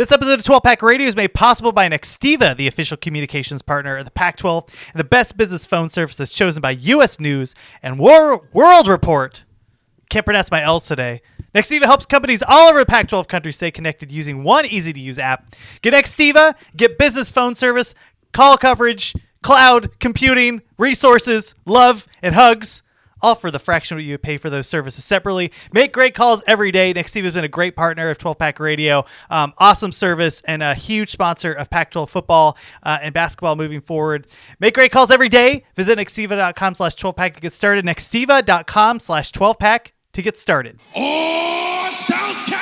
This episode of 12 Pack Radio is made possible by Nextiva, the official communications partner of the Pac 12 and the best business phone service that's chosen by U.S. News and Wor- World Report. Can't pronounce my L's today. Nextiva helps companies all over the Pac 12 country stay connected using one easy to use app. Get Nextiva, get business phone service, call coverage, cloud, computing, resources, love, and hugs for the fraction of what you would pay for those services separately. Make great calls every day. Nextiva has been a great partner of 12 Pack Radio. Um, awesome service and a huge sponsor of Pac 12 football uh, and basketball moving forward. Make great calls every day. Visit nextiva.com slash 12 pack to get started. Nextiva.com slash 12 pack to get started. Oh, South Kakalaka!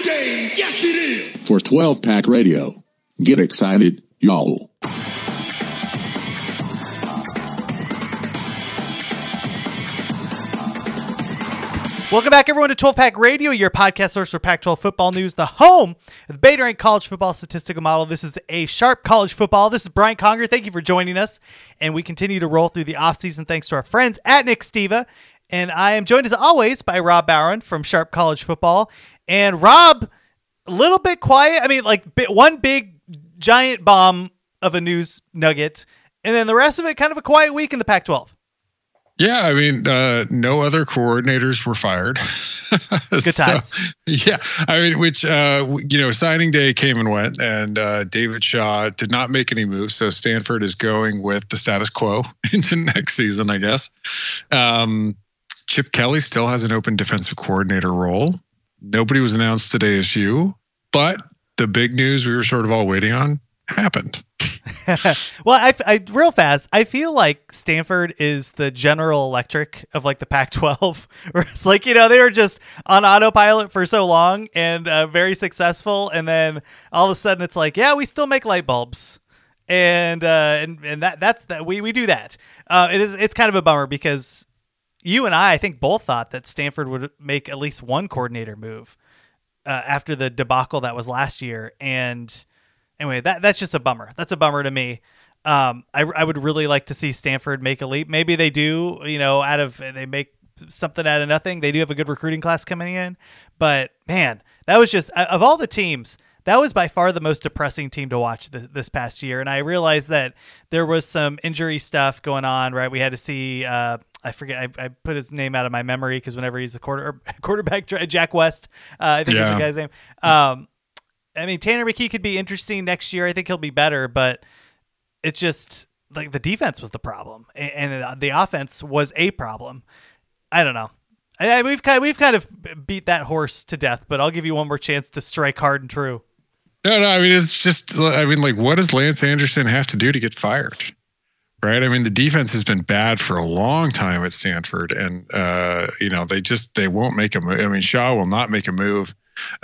It's a new day, yes it is! For 12 Pack Radio. Get excited, y'all. Welcome back, everyone, to 12 Pack Radio, your podcast source for Pac 12 football news, the home of the Beta Rank College Football Statistical Model. This is a sharp college football. This is Brian Conger. Thank you for joining us. And we continue to roll through the offseason thanks to our friends at Nextiva. And I am joined, as always, by Rob Barron from Sharp College Football. And Rob, a little bit quiet. I mean, like one big giant bomb of a news nugget. And then the rest of it, kind of a quiet week in the Pac 12. Yeah, I mean, uh, no other coordinators were fired. Good times. yeah, I mean, which uh, you know, signing day came and went, and uh, David Shaw did not make any moves. So Stanford is going with the status quo into next season, I guess. Um, Chip Kelly still has an open defensive coordinator role. Nobody was announced at ASU, but the big news we were sort of all waiting on happened. well, I, I real fast. I feel like Stanford is the General Electric of like the Pac-12, where it's like you know they were just on autopilot for so long and uh, very successful, and then all of a sudden it's like, yeah, we still make light bulbs, and uh, and and that that's that we we do that. Uh, it is it's kind of a bummer because you and I, I think both thought that Stanford would make at least one coordinator move uh, after the debacle that was last year, and anyway, that that's just a bummer. That's a bummer to me. Um, I, I would really like to see Stanford make a leap. Maybe they do. You know, out of they make something out of nothing. They do have a good recruiting class coming in, but man, that was just of all the teams. That was by far the most depressing team to watch th- this past year, and I realized that there was some injury stuff going on. Right, we had to see. Uh, I forget. I, I put his name out of my memory because whenever he's a quarter quarterback, Jack West, uh, I think Yeah. is the guy's name. Um, I mean, Tanner McKee could be interesting next year. I think he'll be better, but it's just like the defense was the problem, and the offense was a problem. I don't know. I, I- we've kind we've kind of beat that horse to death, but I'll give you one more chance to strike hard and true. No, no. I mean, it's just. I mean, like, what does Lance Anderson have to do to get fired? Right. I mean, the defense has been bad for a long time at Stanford, and uh, you know they just they won't make a move. I mean, Shaw will not make a move.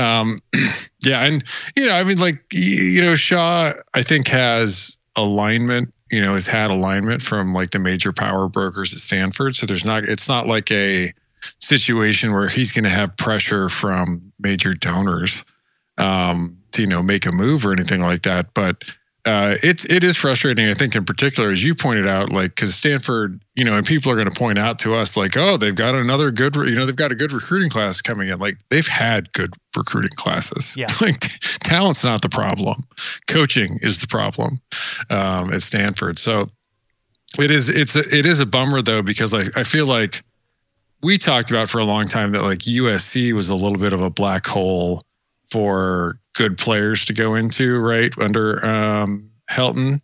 Um, yeah, and you know, I mean, like you know, Shaw, I think has alignment. You know, has had alignment from like the major power brokers at Stanford. So there's not. It's not like a situation where he's going to have pressure from major donors um, to you know make a move or anything like that. But uh, it's it is frustrating. I think in particular, as you pointed out, like because Stanford, you know, and people are going to point out to us like, oh, they've got another good, you know, they've got a good recruiting class coming in. Like they've had good recruiting classes. Yeah. like talent's not the problem, coaching is the problem um, at Stanford. So it is it's a, it is a bummer though because like I feel like we talked about for a long time that like USC was a little bit of a black hole for good players to go into right under um, Helton.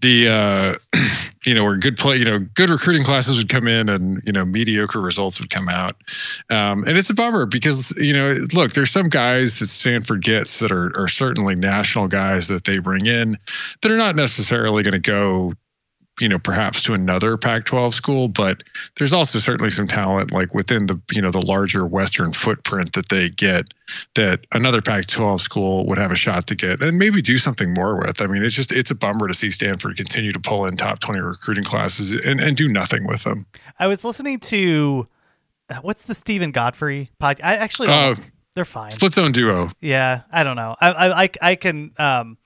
The uh, you know where good play you know good recruiting classes would come in and you know mediocre results would come out, um, and it's a bummer because you know look there's some guys that Stanford gets that are are certainly national guys that they bring in that are not necessarily going to go you know perhaps to another Pac-12 school, but there's also certainly some talent like within the you know the larger Western footprint that they get that another Pac-12 school would have a shot to get and maybe do something more with. I mean, it's just it's a bummer to see Stanford continue to pull in top 20 recruiting classes and, and do nothing with them. I was listening to uh, what's the Stephen Godfrey podcast? I actually Oh, They're fine. Split zone duo. Yeah, I don't know. I I I, I can um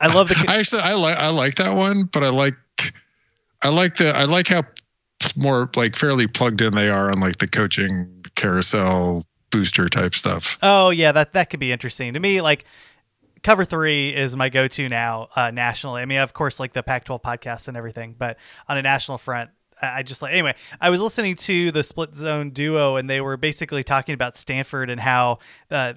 I love the I actually I like I like that one, but I like I like the I like how more like fairly plugged in they are on like the coaching carousel booster type stuff. Oh yeah, that that could be interesting to me. Like cover three is my go-to now uh, nationally. I mean, of course, like the Pac-12 podcast and everything, but on a national front, I just like anyway. I was listening to the Split Zone duo, and they were basically talking about Stanford and how, uh,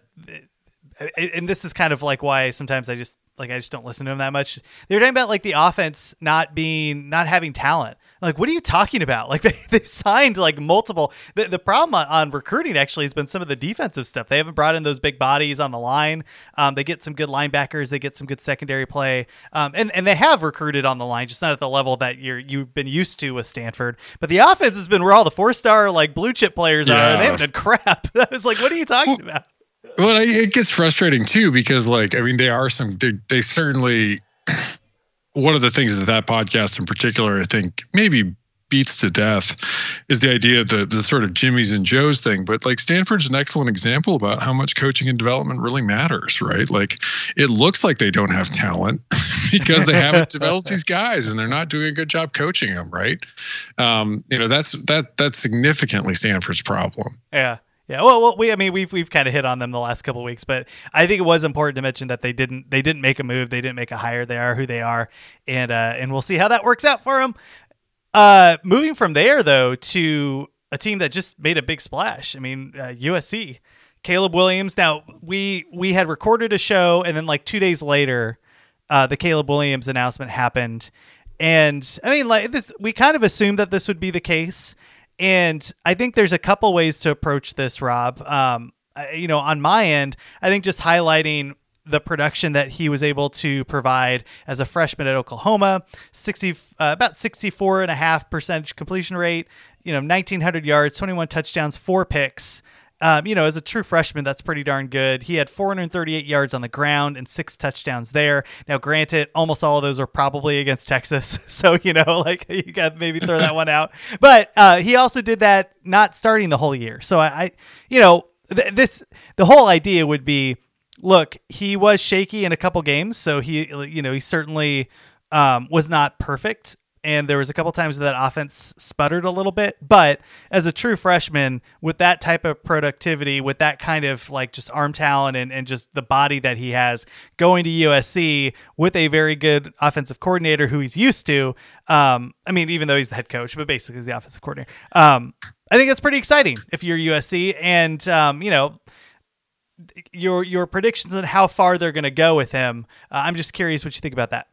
and this is kind of like why sometimes I just like I just don't listen to them that much. They were talking about like the offense not being not having talent. Like, what are you talking about? Like they they've signed like multiple. The, the problem on, on recruiting actually has been some of the defensive stuff. They haven't brought in those big bodies on the line. Um, they get some good linebackers. They get some good secondary play. Um, and and they have recruited on the line, just not at the level that you're you've been used to with Stanford. But the offense has been where all the four star like blue chip players are. And they haven't done crap. I was like, what are you talking about? Well, it it gets frustrating too because, like, I mean, they are some. They, they certainly. One of the things that that podcast in particular, I think, maybe beats to death, is the idea the the sort of Jimmy's and Joe's thing. But like Stanford's an excellent example about how much coaching and development really matters, right? Like, it looks like they don't have talent because they haven't developed these guys and they're not doing a good job coaching them, right? Um, you know, that's that that's significantly Stanford's problem. Yeah. Yeah, well, well, we I mean we've we've kind of hit on them the last couple weeks, but I think it was important to mention that they didn't they didn't make a move, they didn't make a hire, they are who they are, and uh, and we'll see how that works out for them. Uh, moving from there though to a team that just made a big splash. I mean uh, USC, Caleb Williams. Now we we had recorded a show, and then like two days later, uh, the Caleb Williams announcement happened, and I mean like this, we kind of assumed that this would be the case. And I think there's a couple ways to approach this, Rob. Um, you know, on my end, I think just highlighting the production that he was able to provide as a freshman at Oklahoma, 60, uh, about 64 and a half percentage completion rate, you know, 1900 yards, 21 touchdowns, four picks. Um, you know, as a true freshman, that's pretty darn good. He had 438 yards on the ground and six touchdowns there. Now, granted, almost all of those were probably against Texas, so you know, like you got maybe throw that one out. But uh, he also did that not starting the whole year. So I, I you know, th- this the whole idea would be, look, he was shaky in a couple games, so he, you know, he certainly um, was not perfect and there was a couple times that offense sputtered a little bit but as a true freshman with that type of productivity with that kind of like just arm talent and, and just the body that he has going to usc with a very good offensive coordinator who he's used to um, i mean even though he's the head coach but basically he's the offensive coordinator um, i think that's pretty exciting if you're usc and um, you know your your predictions on how far they're going to go with him. Uh, i'm just curious what you think about that.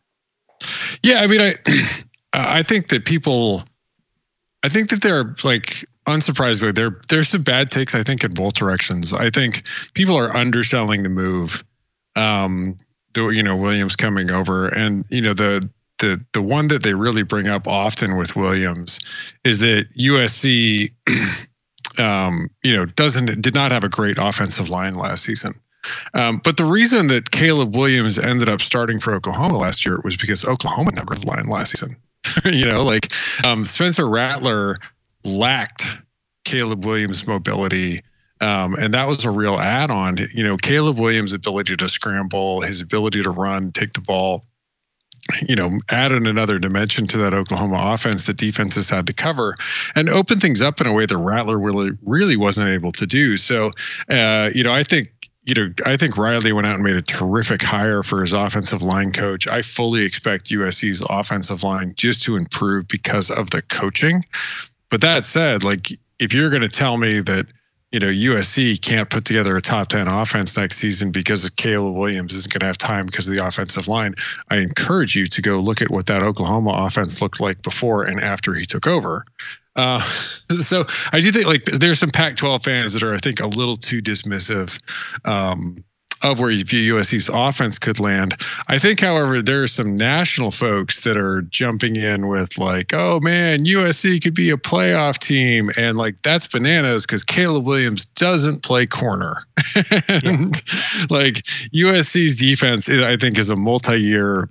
Yeah, I mean, I I think that people, I think that they're like unsurprisingly there there's some bad takes. I think in both directions. I think people are underselling the move. Um, the you know Williams coming over, and you know the the the one that they really bring up often with Williams is that USC, um, you know, doesn't did not have a great offensive line last season. Um, but the reason that Caleb Williams ended up starting for Oklahoma last year was because Oklahoma never had a line last season. you know, like um, Spencer Rattler lacked Caleb Williams' mobility. Um, and that was a real add on. You know, Caleb Williams' ability to scramble, his ability to run, take the ball, you know, added another dimension to that Oklahoma offense that defenses had to cover and open things up in a way that Rattler really, really wasn't able to do. So, uh, you know, I think you know, I think Riley went out and made a terrific hire for his offensive line coach. I fully expect USC's offensive line just to improve because of the coaching. But that said, like if you're going to tell me that you know USC can't put together a top 10 offense next season because of Caleb Williams isn't going to have time because of the offensive line, I encourage you to go look at what that Oklahoma offense looked like before and after he took over. Uh, so I do think like there's some Pac-12 fans that are I think a little too dismissive um, of where you view USC's offense could land. I think, however, there are some national folks that are jumping in with like, oh man, USC could be a playoff team, and like that's bananas because Caleb Williams doesn't play corner. and like USC's defense, I think, is a multi-year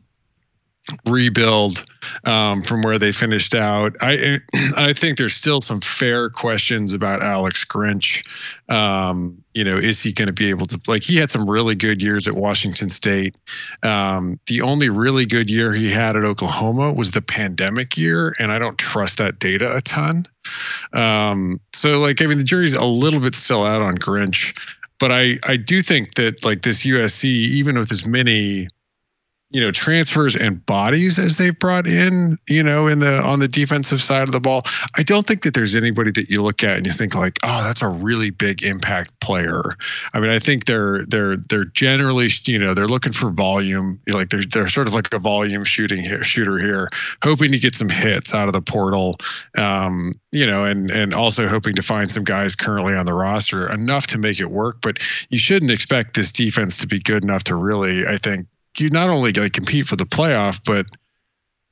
rebuild um, from where they finished out. I I think there's still some fair questions about Alex Grinch. Um, you know, is he going to be able to like? He had some really good years at Washington State. Um, the only really good year he had at Oklahoma was the pandemic year, and I don't trust that data a ton. Um, so like, I mean, the jury's a little bit still out on Grinch but I I do think that like this USC, even with as many you know transfers and bodies as they've brought in you know in the on the defensive side of the ball. I don't think that there's anybody that you look at and you think like oh that's a really big impact player. I mean i think they're they're they're generally you know they're looking for volume. Like they're they're sort of like a volume shooting here, shooter here hoping to get some hits out of the portal um, you know and and also hoping to find some guys currently on the roster enough to make it work. But you shouldn't expect this defense to be good enough to really i think you not only like compete for the playoff, but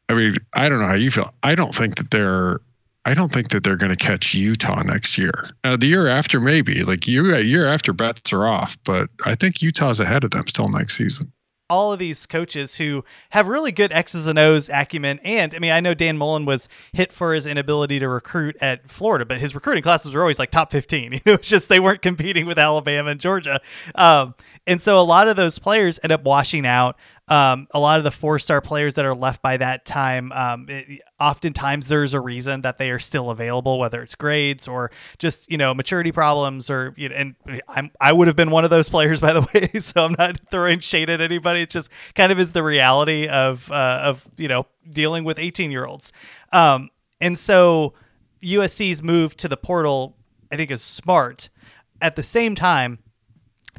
I mean, I don't know how you feel. I don't think that they're I don't think that they're going to catch Utah next year. Now, the year after, maybe like year year after bets are off, but I think Utah's ahead of them still next season. All of these coaches who have really good X's and O's acumen, and I mean, I know Dan Mullen was hit for his inability to recruit at Florida, but his recruiting classes were always like top fifteen. You know, it's just they weren't competing with Alabama and Georgia. Um, and so a lot of those players end up washing out. Um, a lot of the four star players that are left by that time, um, it, oftentimes there's a reason that they are still available, whether it's grades or just you know maturity problems, or you know, and I'm I would have been one of those players by the way, so I'm not throwing shade at anybody. It just kind of is the reality of uh, of you know dealing with 18 year olds, um, and so USC's move to the portal I think is smart. At the same time,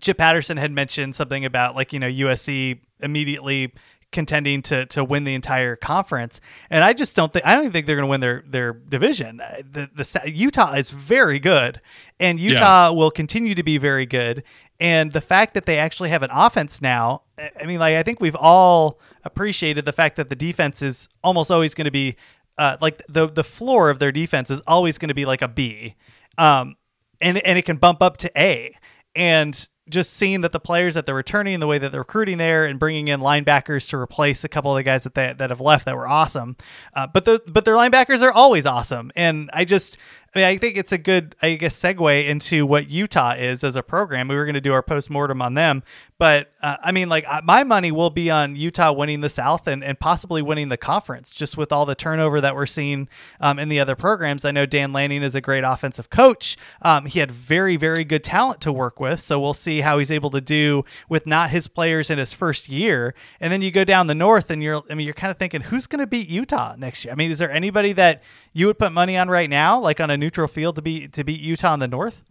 Chip Patterson had mentioned something about like you know USC immediately contending to to win the entire conference, and I just don't think I don't even think they're going to win their their division. The, the Utah is very good, and Utah yeah. will continue to be very good. And the fact that they actually have an offense now, I mean, like I think we've all appreciated the fact that the defense is almost always going to be uh, like the the floor of their defense is always going to be like a B, um, and and it can bump up to A, and just seeing that the players that they're returning, the way that they're recruiting there, and bringing in linebackers to replace a couple of the guys that they, that have left that were awesome. Uh, but the but their linebackers are always awesome, and I just I mean, I think it's a good, I guess, segue into what Utah is as a program. We were going to do our post mortem on them, but uh, I mean, like my money will be on Utah winning the South and, and possibly winning the conference, just with all the turnover that we're seeing um, in the other programs. I know Dan Lanning is a great offensive coach. Um, he had very, very good talent to work with, so we'll see how he's able to do with not his players in his first year. And then you go down the north, and you're, I mean, you're kind of thinking, who's going to beat Utah next year? I mean, is there anybody that you would put money on right now, like on a neutral field to be to beat Utah in the North?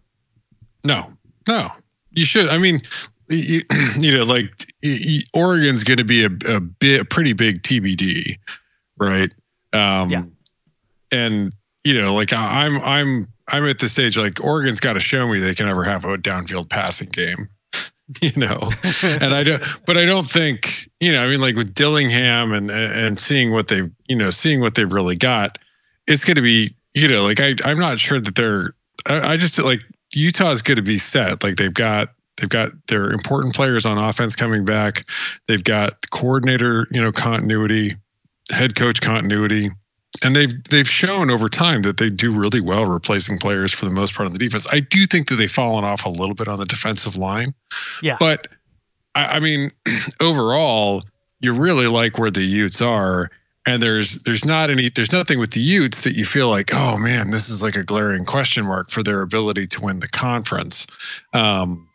No, no. You should. I mean, you, you know, like Oregon's going to be a, a bit, a pretty big TBD, right? Um, yeah. And you know, like I'm, I'm, I'm at the stage like Oregon's got to show me they can ever have a downfield passing game, you know. and I don't, but I don't think, you know, I mean, like with Dillingham and and seeing what they, you know, seeing what they've really got, it's going to be, you know, like I, I'm not sure that they're. I, I just like Utah's going to be set. Like they've got they've got their important players on offense coming back. They've got coordinator, you know, continuity, head coach continuity, and they've they've shown over time that they do really well replacing players for the most part on the defense. I do think that they've fallen off a little bit on the defensive line. Yeah, but I, I mean, overall, you really like where the Utes are and there's there's not any there's nothing with the Utes that you feel like oh man this is like a glaring question mark for their ability to win the conference. Um,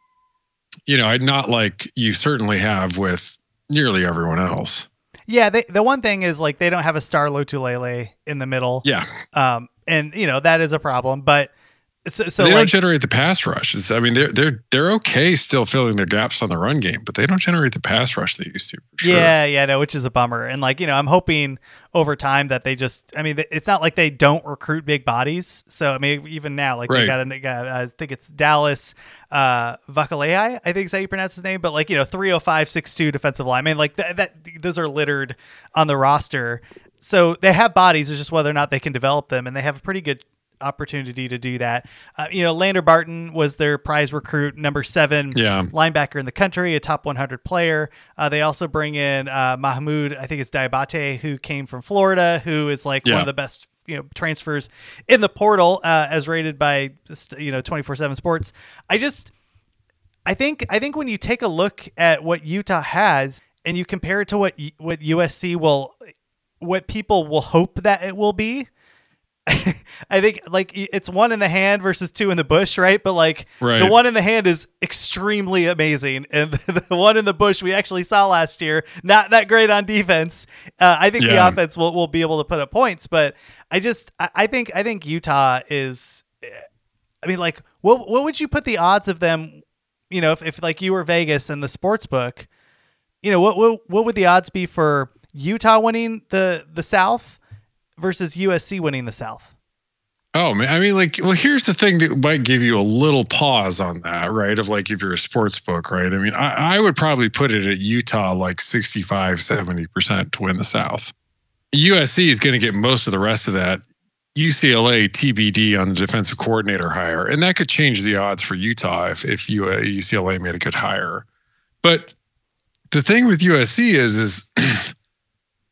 you know, not like you certainly have with nearly everyone else. Yeah, they, the one thing is like they don't have a Star Lotulelei in the middle. Yeah. Um, and you know that is a problem, but so, so they like, don't generate the pass rush. I mean, they're they're they're okay still filling their gaps on the run game, but they don't generate the pass rush they used to. Sure. Yeah, yeah, no, which is a bummer. And like you know, I'm hoping over time that they just. I mean, it's not like they don't recruit big bodies. So I mean, even now, like right. they got a, I think it's Dallas uh Vakalei, I think is how you pronounce his name, but like you know, 305, 6'2 defensive line. I mean, like that, that those are littered on the roster. So they have bodies. It's just whether or not they can develop them, and they have a pretty good opportunity to do that. Uh, you know, Lander Barton was their prize recruit, number seven Yeah. linebacker in the country, a top 100 player. Uh, they also bring in uh, Mohamoud, I think it's Diabate, who came from Florida, who is like one of the best you know transfers in the portal uh, as rated by you know 24/7 Sports. I just I think I think when you take a look at what Utah has and you compare it to what what USC will what people will hope that it will be, I think like it's one in the hand versus two in the bush, right? But like Right. the one in the hand is extremely amazing, and the one in the bush we actually saw last year, not that great on defense. Uh, I think the offense will, will be able to put up points, but I just I, I think I think Utah is. I mean, like, what what would you put the odds of them? You know, if, if like you were Vegas and the sports book, you know, what what what would the odds be for Utah winning the the South versus USC winning the South? Oh man, I mean, like, well, here's the thing that might give you a little pause on that, right? Of like, if you're a sports book, right? I mean, I, I would probably put it at Utah like 65, 70% to win the South. USC is going to get most of the rest of that. UCLA TBD on the defensive coordinator hire, and that could change the odds for Utah if if you, uh, UCLA made a good hire. But the thing with USC is, is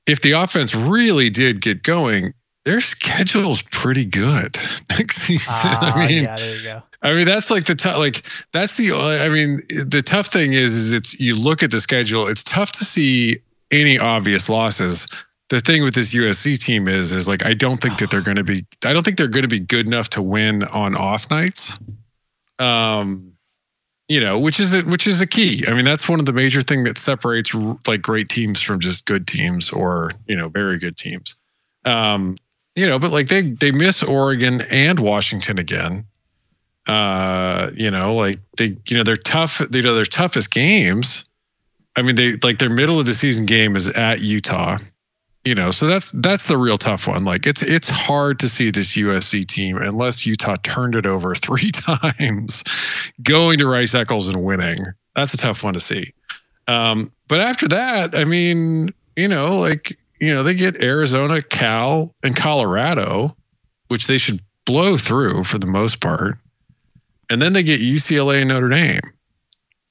if the offense really did get going, their schedule's pretty good next season. Ah, I mean, yeah, there you go. I mean that's like the tough. Like that's the. I mean, the tough thing is, is it's you look at the schedule. It's tough to see any obvious losses. The thing with this USC team is, is like I don't think that they're going to be. I don't think they're going to be good enough to win on off nights. Um, you know, which is a, which is a key. I mean, that's one of the major thing that separates like great teams from just good teams or you know very good teams. Um, you know, but like they they miss Oregon and Washington again. Uh, you know, like they you know they're tough. You know, their toughest games. I mean, they like their middle of the season game is at Utah. You know, so that's that's the real tough one. Like it's it's hard to see this USC team unless Utah turned it over three times, going to Rice Eccles and winning. That's a tough one to see. Um, but after that, I mean, you know, like you know, they get Arizona, Cal, and Colorado, which they should blow through for the most part, and then they get UCLA and Notre Dame.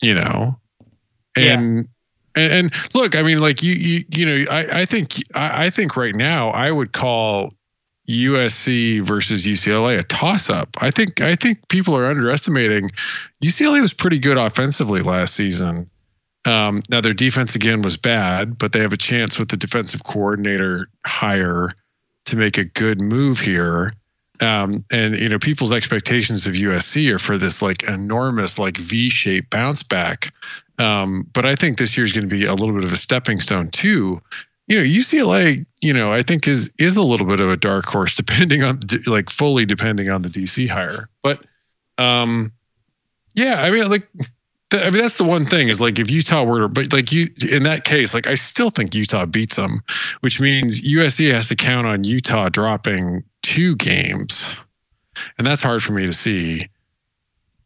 You know, and and, and look, I mean, like you, you, you know, I, I think, I, I think right now, I would call USC versus UCLA a toss up. I think, I think people are underestimating. UCLA was pretty good offensively last season. Um, now their defense again was bad, but they have a chance with the defensive coordinator hire to make a good move here. Um, and you know, people's expectations of USC are for this like enormous like V-shaped bounce back. Um, but I think this year is going to be a little bit of a stepping stone too. You know, UCLA, you know, I think is is a little bit of a dark horse, depending on like fully depending on the DC hire. But um, yeah, I mean, like, I mean, that's the one thing is like if Utah were but like you in that case, like I still think Utah beats them, which means USC has to count on Utah dropping two games, and that's hard for me to see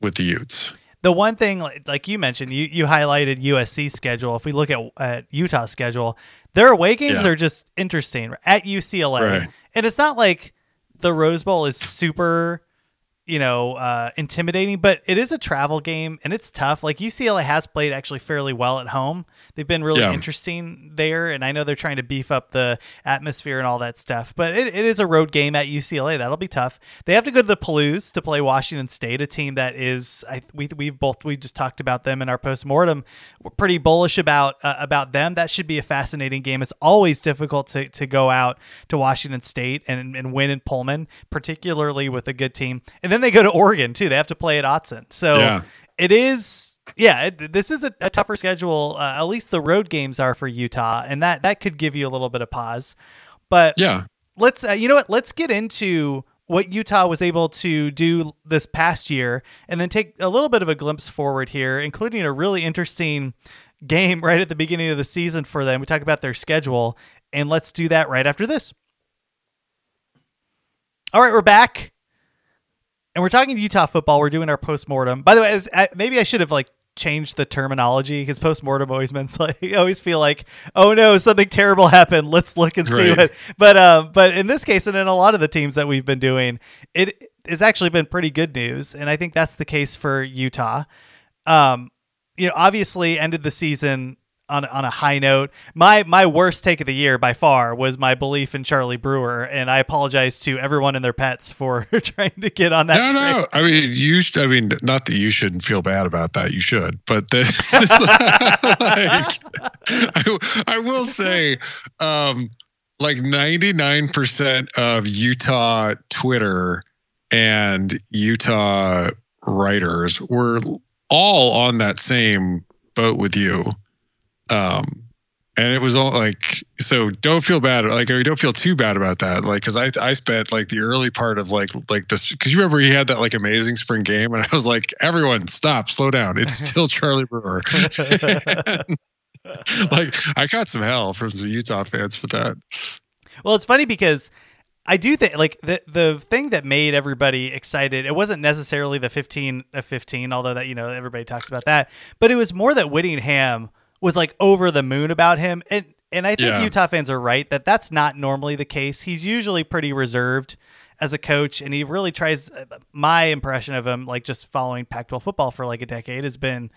with the Utes. The one thing, like, you mentioned, you, you highlighted USC schedule. If we look at, at Utah's schedule, their away games Yeah. are just interesting at UCLA, Right. and it's not like the Rose Bowl is super, you know, uh, intimidating, but it is a travel game and it's tough. Like UCLA has played actually fairly well at home. They've been really Yeah. interesting there, and I know they're trying to beef up the atmosphere and all that stuff. But it, it is a road game at UCLA. That'll be tough. They have to go to the Palouse to play Washington State, a team that is I we we've both we just talked about them in our post mortem. We're pretty bullish about uh, about them. That should be a fascinating game. It's always difficult to, to go out to Washington State and, and win in Pullman, particularly with a good team. And then they go to Oregon too. They have to play at Autzen. So Yeah. it is yeah it, this is a, a tougher schedule. Uh, at least the road games are for utah and that that could give you a little bit of pause. But Yeah, let's uh, you know what? Let's get into what utah was able to do this past year and then take a little bit of a glimpse forward here including a really interesting game right at the beginning of the season for them. We talk about their schedule and let's do that right after this. All right we're back and we're talking to Utah football. We're doing our post mortem. By the way, as, I, maybe I should have like changed the terminology because postmortem always means like you always feel like oh no something terrible happened let's look and see Right. what but um but in this case and in a lot of the teams that we've been doing it has actually been pretty good news and I think that's the case for Utah um you know obviously ended the season on on a high note my my worst take of the year by far was my belief in Charlie Brewer and I apologize to everyone and their pets for trying to get on that No, train. no. I mean, you. sh- I mean, not that you shouldn't feel bad about that. You should, but the, like, I, I will say, um, like ninety nine percent of Utah Twitter and Utah writers were all on that same boat with you. Um, and it was all like so don't feel bad like or don't feel too bad about that like because i i spent like the early part of like like this because you remember he had that like amazing spring game and i was like everyone stop slow down it's still charlie brewer like i got some hell from some utah fans for that Well, it's funny because I do think like the the thing that made everybody excited. It wasn't necessarily the fifteen of fifteen, although that you know everybody talks about that. But it was more that Whittingham was like over the moon about him, and and I think Yeah. Utah fans are right that that's not normally the case. He's usually pretty reserved as a coach, and he really tries. Uh, my impression of him, like just following Pac-12 football for like a decade, has been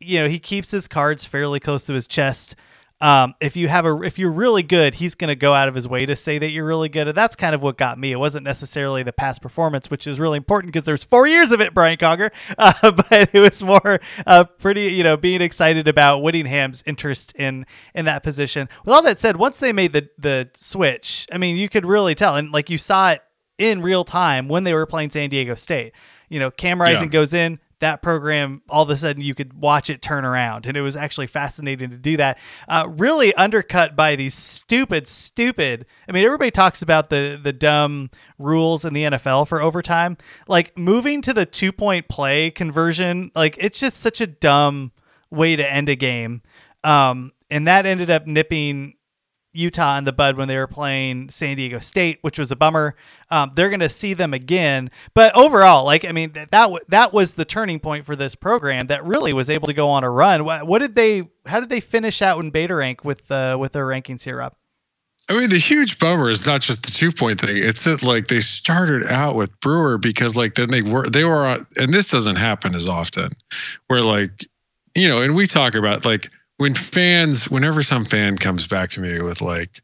you know he keeps his cards fairly close to his chest. Um, if you have a if you're really good, he's going to go out of his way to say that you're really good. And that's kind of what got me. It wasn't necessarily the past performance, which is really important because there's four years of it, Brian Conger. Uh, but it was more uh, pretty, you know, being excited about Whittingham's interest in in that position. With all that said, once they made the the switch, I mean, you could really tell, and like you saw it in real time when they were playing San Diego State. You know, Cam Rising Yeah. goes in, that program all of a sudden you could watch it turn around. And it was actually fascinating to do that. Uh, really undercut by these stupid stupid i mean everybody talks about the the dumb rules in the nfl for overtime. Like moving to the two point play conversion like it's just such a dumb way to end a game. Um, and that ended up nipping Utah in the bud when they were playing San Diego State, which was a bummer. Um, they're going to see them again, but overall, like I mean, that that, w- that was the turning point for this program that really was able to go on a run. What, what did they? How did they finish out in beta rank with uh, with their rankings here up? I mean, the huge bummer is not just the two point thing. It's that like they started out with Brewer because like then they were they were and this doesn't happen as often, where like you know, and we talk about like when fans, whenever some fan comes back to me with like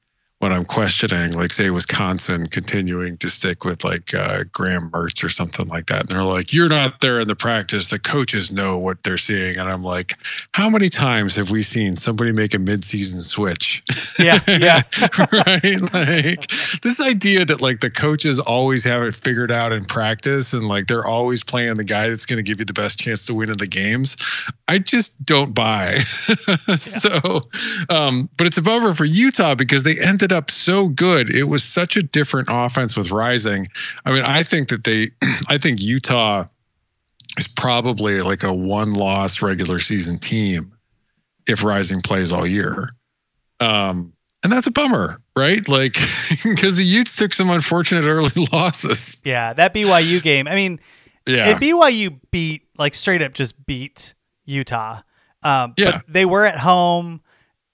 when I'm questioning, like say Wisconsin continuing to stick with like uh, Graham Mertz or something like that, and they're like, "You're not there in the practice. The coaches know what they're seeing," and I'm like, "How many times have we seen somebody make a midseason switch?" Yeah, yeah. right? Like this idea that like the coaches always have it figured out in practice and like they're always playing the guy that's going to give you the best chance to win in the games. I just don't buy. so, um, but it's a bummer for Utah because they ended up so good. It was such a different offense with Rising. I mean, I think that they, I think Utah is probably like a one loss regular season team if Rising plays all year. Um, and that's a bummer, right? Like, because the Utes took some unfortunate early losses. Yeah, that BYU game. I mean, Yeah. and BYU beat like straight up just beat Utah. Um, Yeah. but they were at home,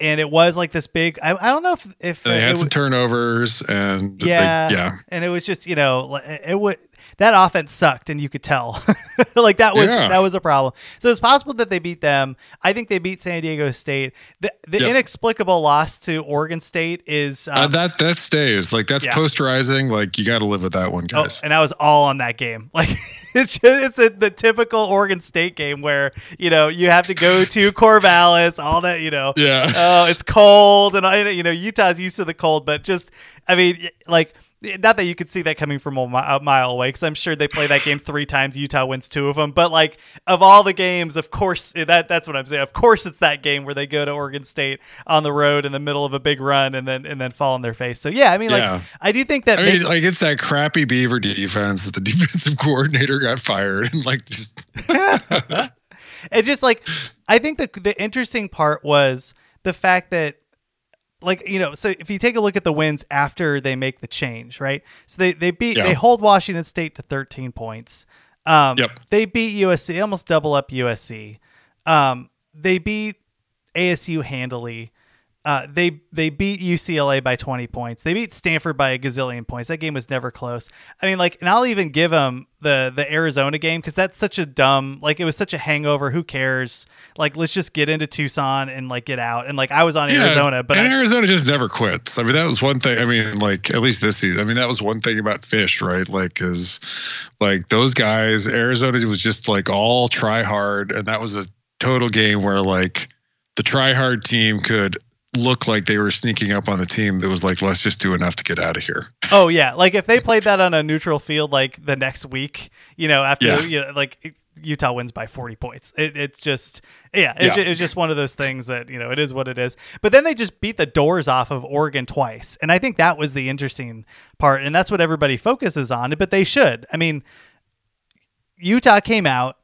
and it was like this big. I, I don't know if if they uh, had it some turnovers and they- yeah, yeah. and it was just you know it would that offense sucked, and you could tell like that was Yeah. that was a problem. So it's possible that they beat them. I think they beat San Diego State. The the Yep. inexplicable loss to Oregon State is um, Uh, that that stays like that's Yeah. post rising. Like you got to live with that one, guys. and I was all on that game. Like it's just, it's a, the typical Oregon State game where you know you have to go to Corvallis, all that you know. yeah, Oh, it's cold, and I, you know Utah's used to the cold, but just I mean, like not that you could see that coming from a, mile away, because I'm sure they play that game three times. Utah wins two of them, but like of all the games, of course eh, that that's what I'm saying. Of course, it's that game where they go to Oregon State on the road in the middle of a big run and then and then fall on their face. So yeah, I mean, Yeah. like I do think that I mean, like it's that crappy Beaver defense that the defensive coordinator got fired and like just it just like I think the the interesting part was the fact that like you know so if you take a look at the wins after they make the change right so they they beat Yeah. they hold Washington State to 13 points um Yep. they beat USC almost double up USC Um, they beat ASU handily. Uh, they they beat UCLA by 20 points. They beat Stanford by a gazillion points. That game was never close. I mean, like, and I'll even give them the the Arizona game because that's such a dumb, like, it was such a hangover. Who cares? Like, let's just get into Tucson and like get out. And like, I was on Yeah, Arizona, but and I- Arizona just never quits. I mean, that was one thing. I mean, like at least this season. I mean, that was one thing about Fish, right? Like, is like those guys. Arizona was just like all try hard, and that was a total game where like the try hard team could look like they were sneaking up on the team that was like, let's just do enough to get out of here. Oh yeah, like if they played that on a neutral field, like the next week, you know, after Yeah. you know, like Utah wins by forty points. It, it's just yeah, Yeah. it's just one of those things that you know it is what it is. But then they just beat the doors off of Oregon twice, and I think that was the interesting part, and that's what everybody focuses on. But they should. I mean, Utah came out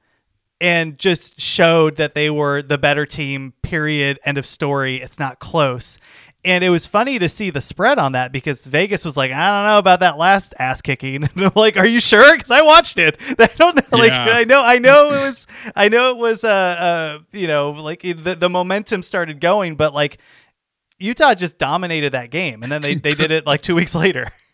and just showed that they were the better team, period. End of story. It's not close. And it was funny to see the spread on that because Vegas was like, I don't know about that last ass kicking. And I'm like, Are you sure? Because I watched it. I don't know. Like, Yeah. I know, I know it was, I know it was, uh, uh, you know, like the, the momentum started going, but like Utah just dominated that game. And then they, they did it like two weeks later.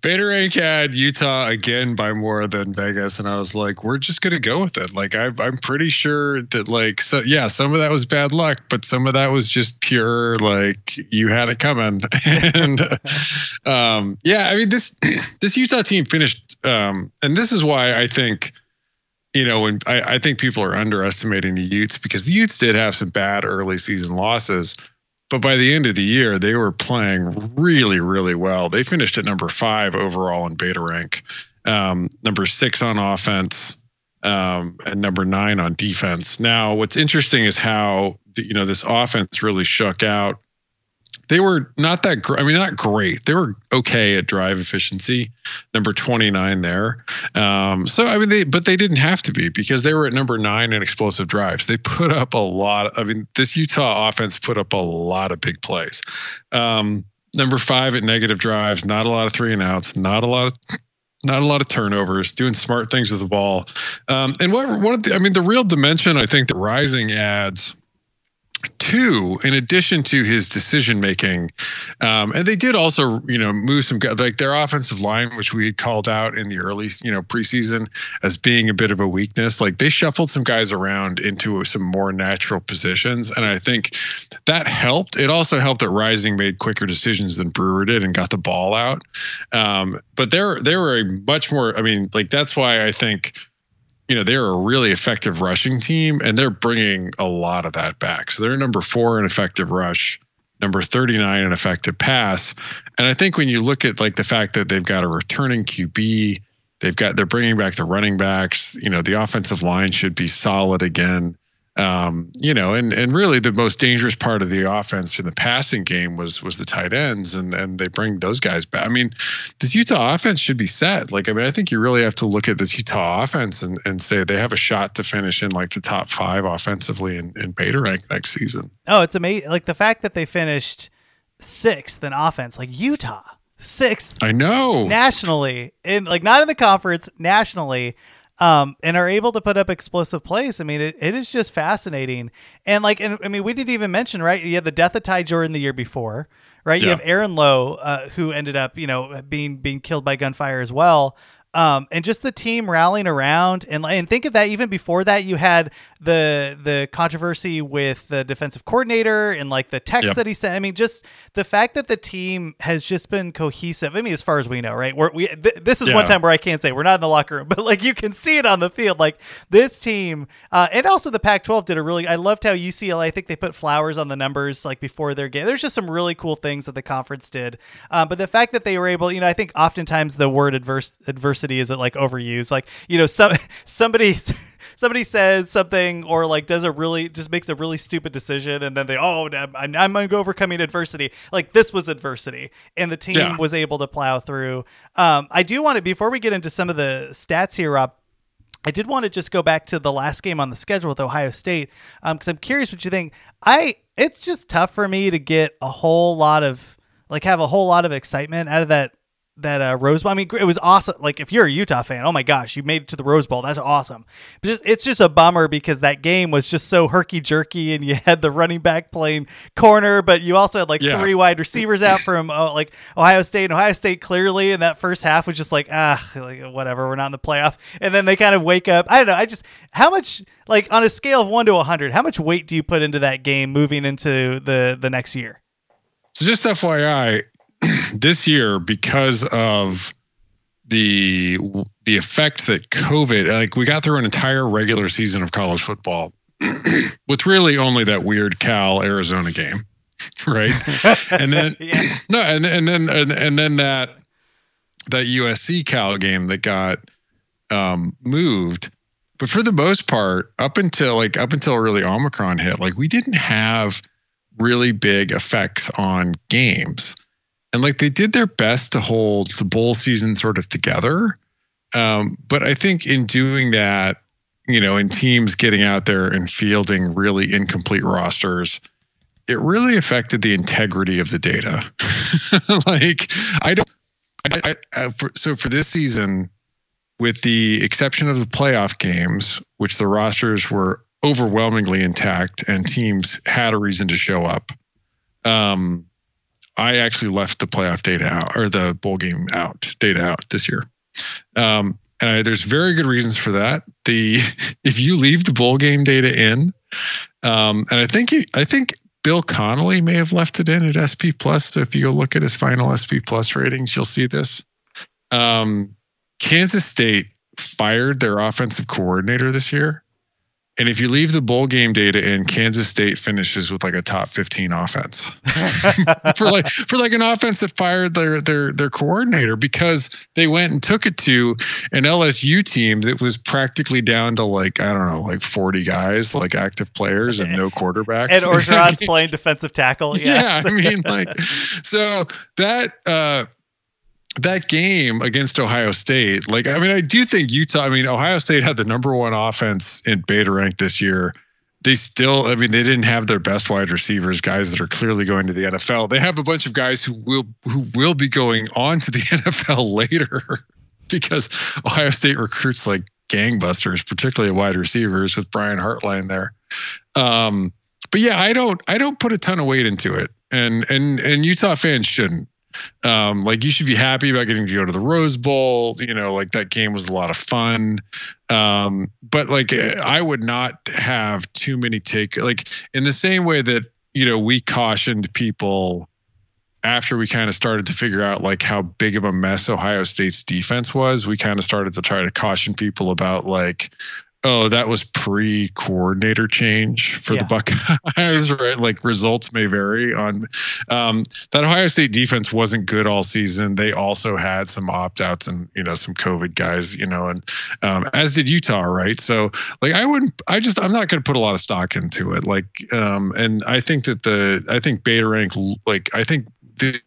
Beta had Utah again by more than Vegas, and I was like, we're just gonna go with it. Like, I, I'm pretty sure that, like, so yeah, some of that was bad luck, but some of that was just pure, like, you had it coming. and um, yeah, I mean, this this Utah team finished, um, and this is why I think. You know, when I, I think people are underestimating the Utes because the Utes did have some bad early season losses, but by the end of the year, they were playing really, really well. They finished at number five overall in beta rank, um, number six on offense, um, and number nine on defense. Now, what's interesting is how the, you know this offense really shook out. They were not that great. I mean, not great. They were okay at drive efficiency, number 29 there. Um, so I mean, they but they didn't have to be because they were at number nine in explosive drives. They put up a lot. I mean, this Utah offense put up a lot of big plays. Um, number five at negative drives, not a lot of three and outs, not a lot of not a lot of turnovers, doing smart things with the ball. Um, and what one of the, I mean, the real dimension I think that Rising adds two in addition to his decision making um, and they did also you know move some like their offensive line which we called out in the early you know preseason as being a bit of a weakness. Like they shuffled some guys around into some more natural positions and i think that helped. It also helped that rising made quicker decisions than brewer did and got the ball out. Um, but they're they were a much more i mean like that's why i think you know they're a really effective rushing team and they're bringing a lot of that back. So they're number four in effective rush number 39 in effective pass. And i think when you look at like the fact that they've got a returning qb they've got they're bringing back the running backs you know the offensive line should be solid again um, you know, and and really the most dangerous part of the offense in the passing game was was the tight ends, and and they bring those guys back. I mean, this Utah offense should be set. Like, I mean, I think you really have to look at this Utah offense and, and say they have a shot to finish in like the top five offensively in, in beta rank next season. Oh, it's amazing. Like the fact that they finished sixth in offense, like Utah, sixth I know. nationally, in like not in the conference, nationally, um, and are able to put up explosive plays. I mean, it, it is just fascinating. And like, and I mean, we didn't even mention right. You had the death of Ty Jordan the year before, right? You have Aaron Lowe, uh, who ended up, you know, being being killed by gunfire as well. Um, and just the team rallying around, and and think of that. Even before that, you had the the controversy with the defensive coordinator and like the text Yep. that he sent. I mean, just the fact that the team has just been cohesive. I mean, as far as we know, right? We're, we th- this is one time where I can't say we're not in the locker room, but like you can see it on the field. Like this team, uh, and also the Pac-12 did a really. I loved how UCLA. I think they put flowers on the numbers like before their game. There's just some really cool things that the conference did. Um, but the fact that they were able, you know, I think oftentimes the word adverse adversity is like overused. Like you know, some somebody. Somebody says something or like does a really just makes a really stupid decision and then they oh I'm, I'm, I'm gonna go overcoming adversity like this was adversity and the team Yeah. was able to plow through. Um, I do want to before we get into some of the stats here, Rob. I did want to just go back to the last game on the schedule with Ohio State because I'm curious what you think. I it's just tough for me to get a whole lot of like have a whole lot of excitement out of that that uh, Rose Bowl. I mean, it was awesome. Like if you're a Utah fan, oh my gosh, you made it to the Rose Bowl. That's awesome. But just, it's just a bummer because that game was just so herky jerky, and you had the running back playing corner, but you also had like Yeah. three wide receivers out from uh, like Ohio State. And Ohio State clearly in that first half was just like ah, like whatever, we're not in the playoff. And then they kind of wake up. I don't know. I just how much like on a scale of one to hundred, how much weight do you put into that game moving into the the next year? So just FYI, this year because of the the effect that COVID, like we got through an entire regular season of college football with really only that weird Cal Arizona game, right? and then Yeah. no, and and then and, and then that that USC Cal game that got um, moved. But for the most part, up until like up until really Omicron hit, like we didn't have really big effects on games. And like they did their best to hold the bowl season sort of together. Um, but I think in doing that, you know, in teams getting out there and fielding really incomplete rosters, it really affected the integrity of the data. like I don't, I, I, for, so for this season, with the exception of the playoff games, which the rosters were overwhelmingly intact and teams had a reason to show up. Um, I actually left the playoff data out or the bowl game out data out this year. Um, and I, there's very good reasons for that. The if you leave the bowl game data in, um, and I think he, I think Bill Connolly may have left it in at SP Plus. So if you go look at his final SP Plus ratings, you'll see this. Um, Kansas State fired their offensive coordinator this year. And if you leave the bowl game data in, Kansas State finishes with like a top 15 offense for like for like an offense that fired their their their coordinator because they went and took it to an LSU team that was practically down to like I don't know like 40 guys like active players and no quarterbacks. And Orgeron's playing defensive tackle. yeah, Yeah, I mean, like, so that uh, that game against Ohio State, like, I mean, I do think Utah. I mean, Ohio State had the number one offense in beta rank this year. They still, I mean, they didn't have their best wide receivers, guys that are clearly going to the NFL. They have a bunch of guys who will who will be going on to the NFL later because Ohio State recruits like gangbusters, particularly wide receivers with Brian Hartline there. Um, but yeah, I don't I don't put a ton of weight into it, and and and Utah fans shouldn't. Um, like you should be happy about getting to go to the Rose Bowl. You know, like that game was a lot of fun. Um, but like I would not have too many take like in the same way that you know we cautioned people after we kind of started to figure out like how big of a mess Ohio State's defense was, we kind of started to try to caution people about like, oh, that was pre coordinator change for Yeah. the Buckeyes, right? Like results may vary on um, that Ohio State defense wasn't good all season. They also had some opt outs and, you know, some COVID guys, you know, and um, as did Utah, right? So like I wouldn't I just I'm not going to put a lot of stock into it. Like um, and I think that the I think beta rank like I think the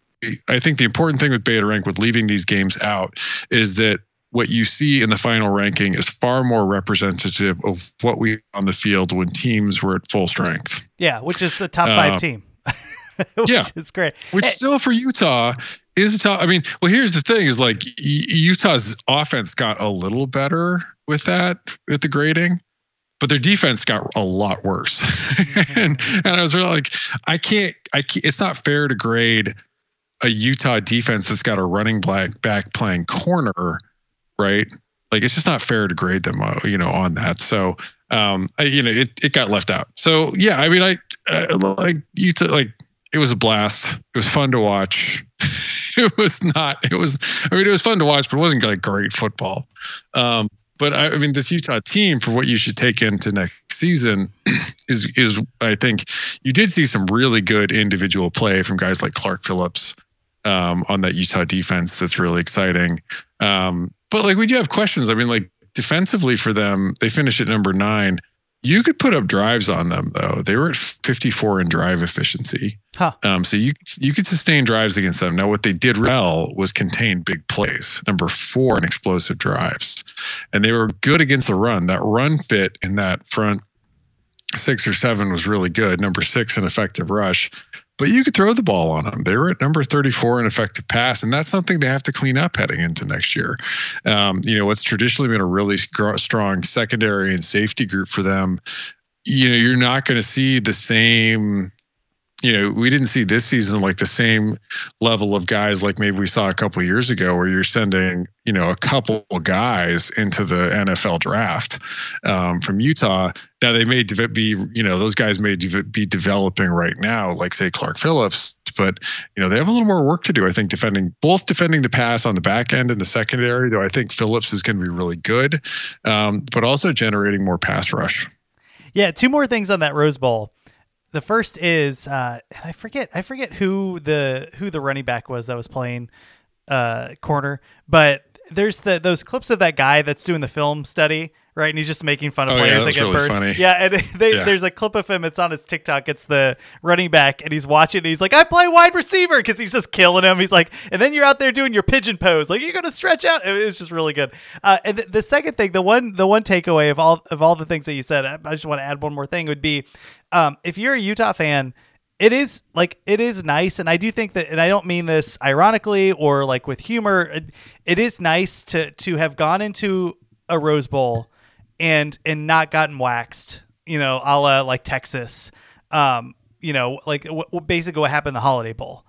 I think the important thing with beta rank with leaving these games out is that what you see in the final ranking is far more representative of what we on the field when teams were at full strength. yeah, which is a top five Uh, team. which yeah. it's great. Which Hey, still for Utah is a top. I mean, well, here's the thing: is like Utah's offense got a little better with that with the grading, but their defense got a lot worse. and and I was really like, I can't. I can't, it's not fair to grade a Utah defense that's got a running black back playing corner, right? Like it's just not fair to grade them, uh, you know, on that. So, um, I, you know, it, it got left out. So yeah, I mean, I uh, like Utah, like it was a blast. It was fun to watch. it was not. It was. I mean, it was fun to watch, but it wasn't like great football. Um, but I, I mean, this Utah team, for what you should take into next season, is is I think you did see some really good individual play from guys like Clark Phillips um, on that Utah defense. That's really exciting. Um, but like we do have questions. I mean, like defensively for them, they finished at number nine. You could put up drives on them though. They were at 54 in drive efficiency. Huh. Um, so you you could sustain drives against them. Now what they did well was contain big plays. Number four in explosive drives, and they were good against the run. That run fit in that front six or seven was really good. Number six in effective rush. But you could throw the ball on them. They were at number 34 in effective pass, and that's something they have to clean up heading into next year. Um, you know, what's traditionally been a really strong secondary and safety group for them. You know, you're not going to see the same you know, we didn't see this season like the same level of guys like maybe we saw a couple years ago, where you're sending, you know, a couple guys into the NFL draft um, from Utah. Now they may be, you know, those guys may be developing right now, like say Clark Phillips, but you know they have a little more work to do. I think defending both defending the pass on the back end and the secondary, though I think Phillips is going to be really good, um, but also generating more pass rush. Yeah, two more things on that Rose Bowl. The first is uh, I forget I forget who the who the running back was that was playing uh, corner, but there's the those clips of that guy that's doing the film study right? And he's just making fun of oh, players yeah, that get really burned. Funny. Yeah, and they, yeah. there's a clip of him. It's on his TikTok. It's the running back, and he's watching. And he's like, "I play wide receiver," because he's just killing him. He's like, and then you're out there doing your pigeon pose, like you're gonna stretch out. It's just really good. Uh, and the, the, second thing, the one the one takeaway of all of all the things that you said, I, I just want to add one more thing. Would be um, if you're a Utah fan it is like it is nice and i do think that and i don't mean this ironically or like with humor it, it is nice to to have gone into a rose bowl and and not gotten waxed you know a la like texas. Um you know like w- basically what happened in the holiday bowl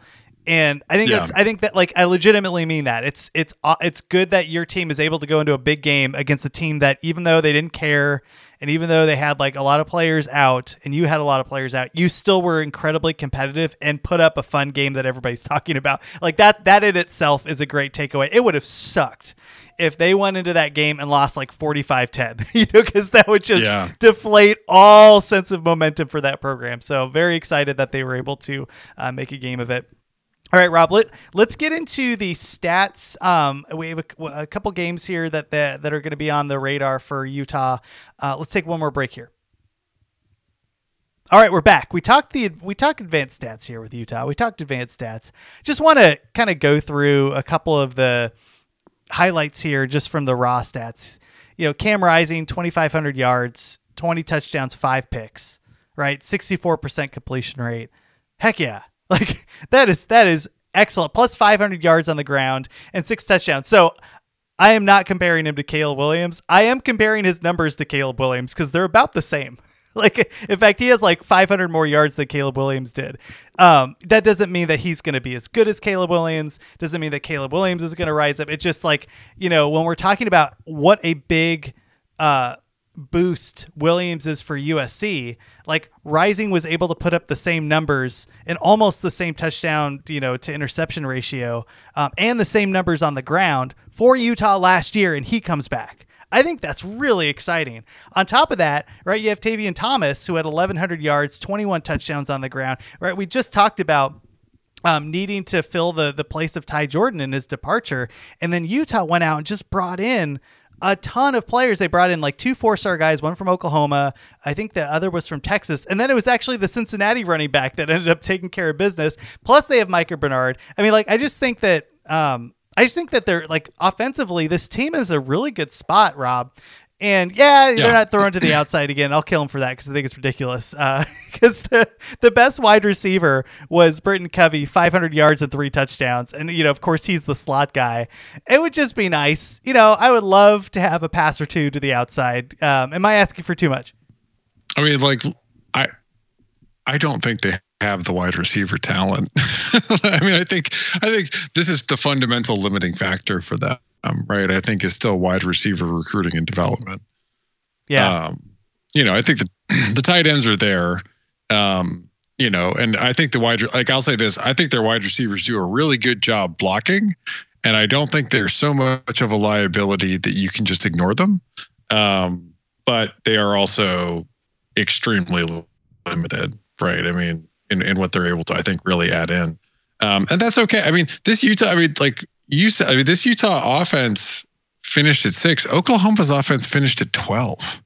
and I think yeah. that's I think that like I legitimately mean that it's it's uh, it's good that your team is able to go into a big game against a team that even though they didn't care and even though they had like a lot of players out and you had a lot of players out, you still were incredibly competitive and put up a fun game that everybody's talking about. Like that that in itself is a great takeaway. It would have sucked if they went into that game and lost like 45-10, you know, cuz that would just yeah. deflate all sense of momentum for that program. So very excited that they were able to uh, make a game of it. All right, Rob. Let, let's get into the stats. Um, we have a, a couple games here that that, that are going to be on the radar for Utah. Uh, let's take one more break here. All right, we're back. We talked the we talked advanced stats here with Utah. We talked advanced stats. Just want to kind of go through a couple of the highlights here, just from the raw stats. You know, Cam Rising, twenty five hundred yards, twenty touchdowns, five picks. Right, sixty four percent completion rate. Heck yeah, Like that is that is excellent. Plus 500 yards on the ground and six touchdowns. So I am not comparing him to Caleb Williams. I am comparing his numbers to Caleb Williams because they're about the same. Like, in fact, he has like 500 more yards than Caleb Williams did. Um, that doesn't mean that he's going to be as good as Caleb Williams. Doesn't mean that Caleb Williams is going to rise up. It's just like you know when we're talking about what a big uh, boost Williams is for USC, like Rising was able to put up the same numbers and almost the same touchdown, you know, to interception ratio, um, and the same numbers on the ground for Utah last year, and he comes back. I think that's really exciting. On top of that, right, you have Tavion Thomas who had 1,100 yards, 21 touchdowns on the ground. Right, we just talked about um, needing to fill the the place of Ty Jordan in his departure, and then Utah went out and just brought in a ton of players. They brought in like two four star guys, one from Oklahoma. I think the other was from Texas. And then it was actually the Cincinnati running back that ended up taking care of business. Plus, they have Micah Bernard. I mean, like, I just think that. Um, I just think that they're like offensively, this team is a really good spot, Rob. And yeah, they're not thrown to the outside again. I'll kill him for that because I think it's ridiculous. Because uh, the, the best wide receiver was Britain Covey, 500 yards and three touchdowns. And, you know, of course, he's the slot guy. It would just be nice. You know, I would love to have a pass or two to the outside. Um, am I asking for too much? I mean, like, I, I don't think they have the wide receiver talent. I mean, I think I think this is the fundamental limiting factor for them um, right? I think is still wide receiver recruiting and development. Yeah. Um, you know, I think the the tight ends are there. Um, you know, and I think the wide like I'll say this, I think their wide receivers do a really good job blocking, and I don't think they're so much of a liability that you can just ignore them. Um, but they are also extremely limited, right? I mean, in, in what they're able to, I think, really add in. Um, and that's okay. I mean, this Utah, I mean, like you said, I mean, this Utah offense finished at six. Oklahoma's offense finished at 12.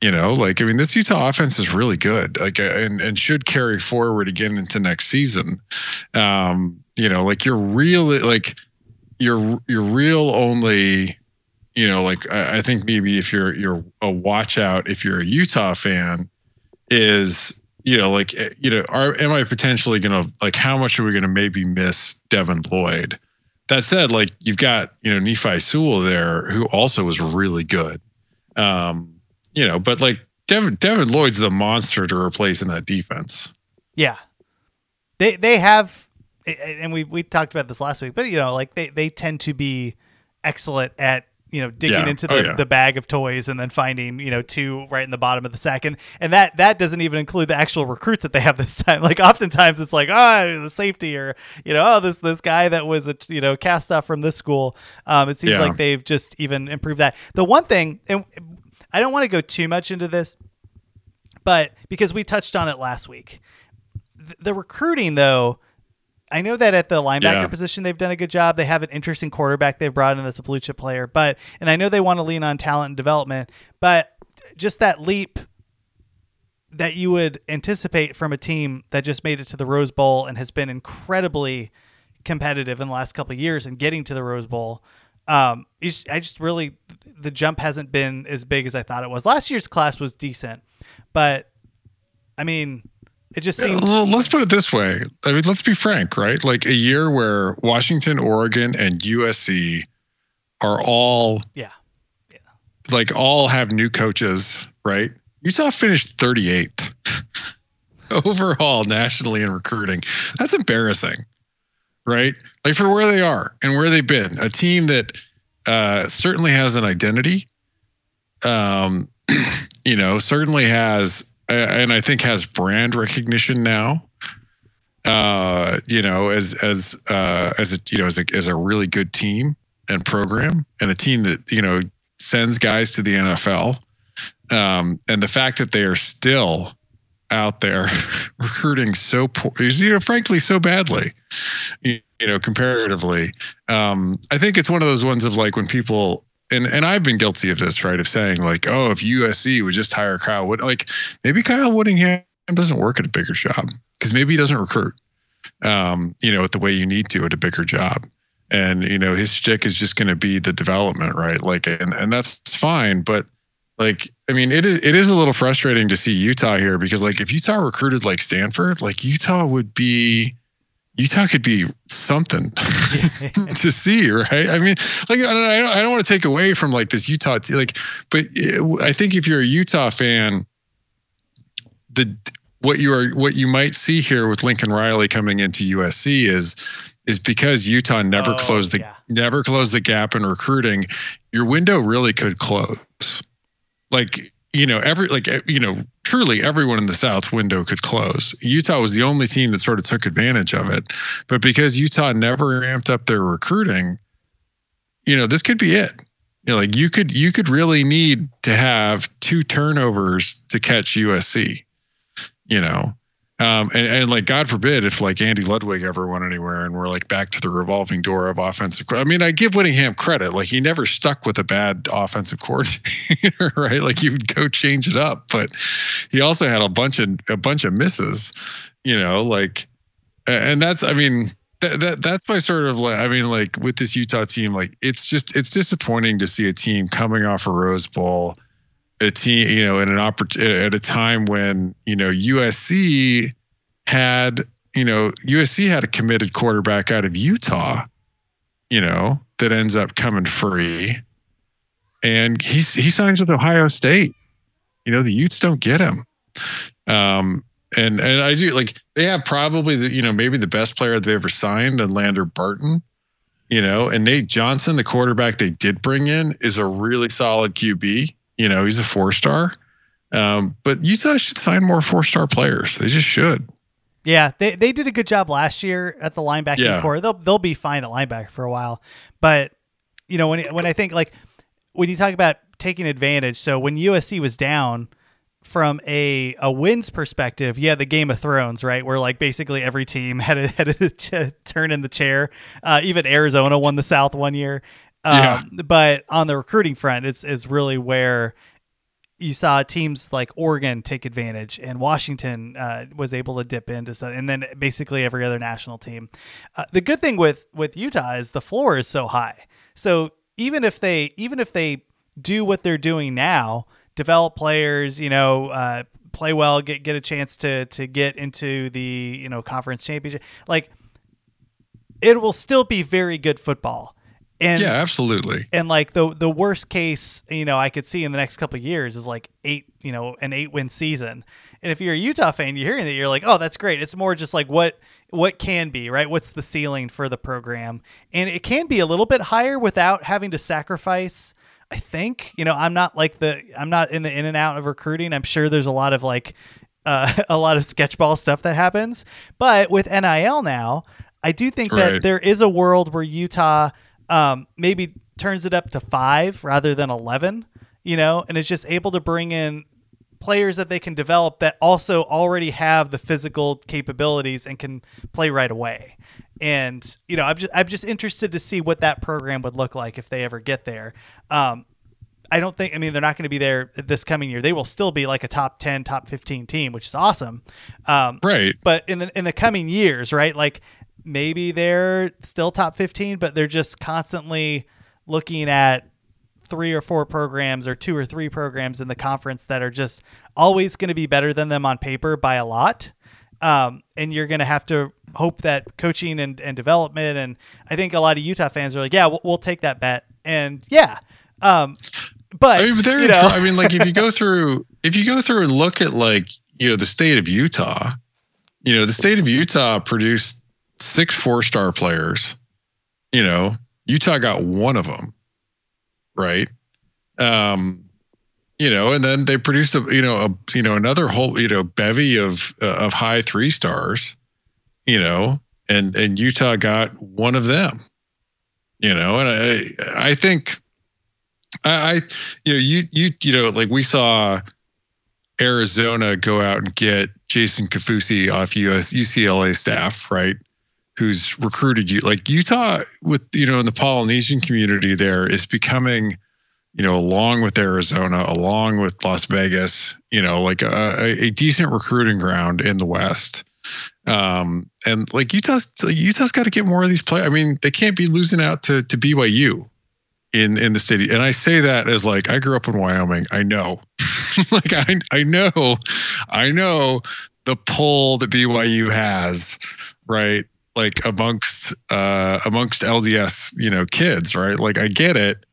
You know, like, I mean, this Utah offense is really good, like, and, and should carry forward again into next season. Um, you know, like, you're really, like, you're, you're real only, you know, like, I, I think maybe if you're, you're a watch out, if you're a Utah fan, is you know, like eh, you know, are am I potentially gonna like how much are we gonna maybe miss Devin Lloyd? That said, like you've got you know Nephi Sewell there, who also was really good. Um, you know, but like Devin Devin Lloyd's the monster to replace in that defense. Yeah, they they have, and we we talked about this last week, but you know, like they they tend to be excellent at you know digging Yeah. into Oh, the, yeah. the bag of toys and then finding you know two right in the bottom of the sack and and that that doesn't even include the actual recruits that they have this time like oftentimes it's like oh the safety or you know oh this this guy that was a you know cast off from this school um it seems Yeah. like they've just even improved that the one thing and i don't want to go too much into this but because we touched on it last week Th- the recruiting though I know that at the linebacker Yeah. position they've done a good job. They have an interesting quarterback they've brought in that's a blue chip player, but and I know they want to lean on talent and development, but just that leap that you would anticipate from a team that just made it to the Rose Bowl and has been incredibly competitive in the last couple of years and getting to the Rose Bowl. Um, I just really the jump hasn't been as big as I thought it was. Last year's class was decent, but I mean, it just seems Well, let's put it this way. I mean, let's be frank, right? Like a year where Washington, Oregon, and USC are all yeah. like all have new coaches, right? Utah finished 38th overall nationally in recruiting. That's embarrassing, right? Like for where they are and where they've been, a team that uh, certainly has an identity. Um, you know, certainly has, and I think has brand recognition now. Uh, you know, as as uh, as a you know as a as a really good team and program and a team that you know sends guys to the NFL. Um, and the fact that they are still out there recruiting so poor, you know, frankly, so badly, you, you know, comparatively. Um, I think it's one of those ones of like when people, and, and I've been guilty of this, right? Of saying like, oh, if USC would just hire Kyle Wood, like maybe Kyle Whittingham doesn't work at a bigger job because maybe he doesn't recruit, um, you know, the way you need to at a bigger job and you know his stick is just going to be the development right like and, and that's fine but like i mean it is it is a little frustrating to see utah here because like if utah recruited like stanford like utah would be utah could be something to see right i mean like i don't, I don't, I don't want to take away from like this utah t- like but uh, i think if you're a utah fan the what you are what you might see here with lincoln riley coming into usc is is because Utah never Oh, closed the yeah. never closed the gap in recruiting, your window really could close. Like, you know, every like you know, truly everyone in the South window could close. Utah was the only team that sort of took advantage of it. But because Utah never ramped up their recruiting, you know, this could be it. You know, like you could you could really need to have two turnovers to catch USC. You know, um, and, and like God forbid if like Andy Ludwig ever went anywhere and we're like back to the revolving door of offensive. I mean, I give Whittingham credit. Like he never stuck with a bad offensive coordinator, right? Like he would go change it up, but he also had a bunch of a bunch of misses. You know, like, and that's I mean. That, that that's my sort of like I mean like with this Utah team like it's just it's disappointing to see a team coming off a Rose Bowl a team, you know, in an opportunity at a time when you know USC had, you know, USC had a committed quarterback out of Utah, you know, that ends up coming free, and he he signs with Ohio State. You know, the Utes don't get him. Um, and and I do like they have probably the you know maybe the best player they ever signed, and Lander Barton. You know, and Nate Johnson, the quarterback they did bring in, is a really solid QB. You know, he's a four star. Um, but Utah should sign more four star players. They just should. Yeah, they they did a good job last year at the linebacking Yeah. core. They'll they'll be fine at linebacker for a while. But you know, when when I think like when you talk about taking advantage, so when USC was down from a a wins perspective, yeah, the Game of Thrones, right? Where like basically every team had a, had a ch- turn in the chair. Uh, even Arizona won the South one year. Um, Yeah. But on the recruiting front, it's is really where you saw teams like Oregon take advantage, and Washington uh, was able to dip into, some, and then basically every other national team. Uh, the good thing with with Utah is the floor is so high. So even if they even if they do what they're doing now, develop players, you know, uh, play well, get get a chance to to get into the you know conference championship. Like it will still be very good football. And yeah, absolutely. and like the the worst case, you know, I could see in the next couple of years is like eight, you know, an eight win season. And if you're a Utah fan, you're hearing that you're like, oh, that's great. It's more just like what what can be, right? What's the ceiling for the program? And it can be a little bit higher without having to sacrifice. I think, you know, I'm not like the I'm not in the in and out of recruiting. I'm sure there's a lot of like uh, a lot of sketchball stuff that happens. But with NIL now, I do think that there is a world where Utah um, maybe turns it up to five rather than 11, you know, and is just able to bring in players that they can develop that also already have the physical capabilities and can play right away. And you know, I'm just I'm just interested to see what that program would look like if they ever get there. Um, I don't think I mean they're not going to be there this coming year. They will still be like a top 10, top 15 team, which is awesome. Um, Right. but in the in the coming years, right? Like maybe they're still top 15, but they're just constantly looking at three or four programs or two or three programs in the conference that are just always going to be better than them on paper by a lot. Um, and you're going to have to hope that coaching and, and development. And I think a lot of Utah fans are like, yeah, we'll, we'll take that bet. And yeah. Um, but, I mean, but you know, I mean, like if you go through, if you go through and look at like you know the state of Utah, you know the state of Utah produced six four-star players. You know, Utah got one of them, right? Um, you know, and then they produced a you know a you know another whole you know bevy of uh, of high three stars. You know, and and Utah got one of them. You know, and I I think. I, I you know you you you know like we saw Arizona go out and get Jason Kaufusi off US UCLA staff right who's recruited you like Utah with you know in the Polynesian community there is becoming you know along with Arizona along with Las Vegas you know like a, a- decent recruiting ground in the West. Um and like Utah's Utah's got to get more of these players I mean they can't be losing out to to BYU in in the city. And i say that as like i grew up in wyoming i know. Like i i know i know the pull that byu has right like amongst uh amongst lds you know kids right? Like i get it.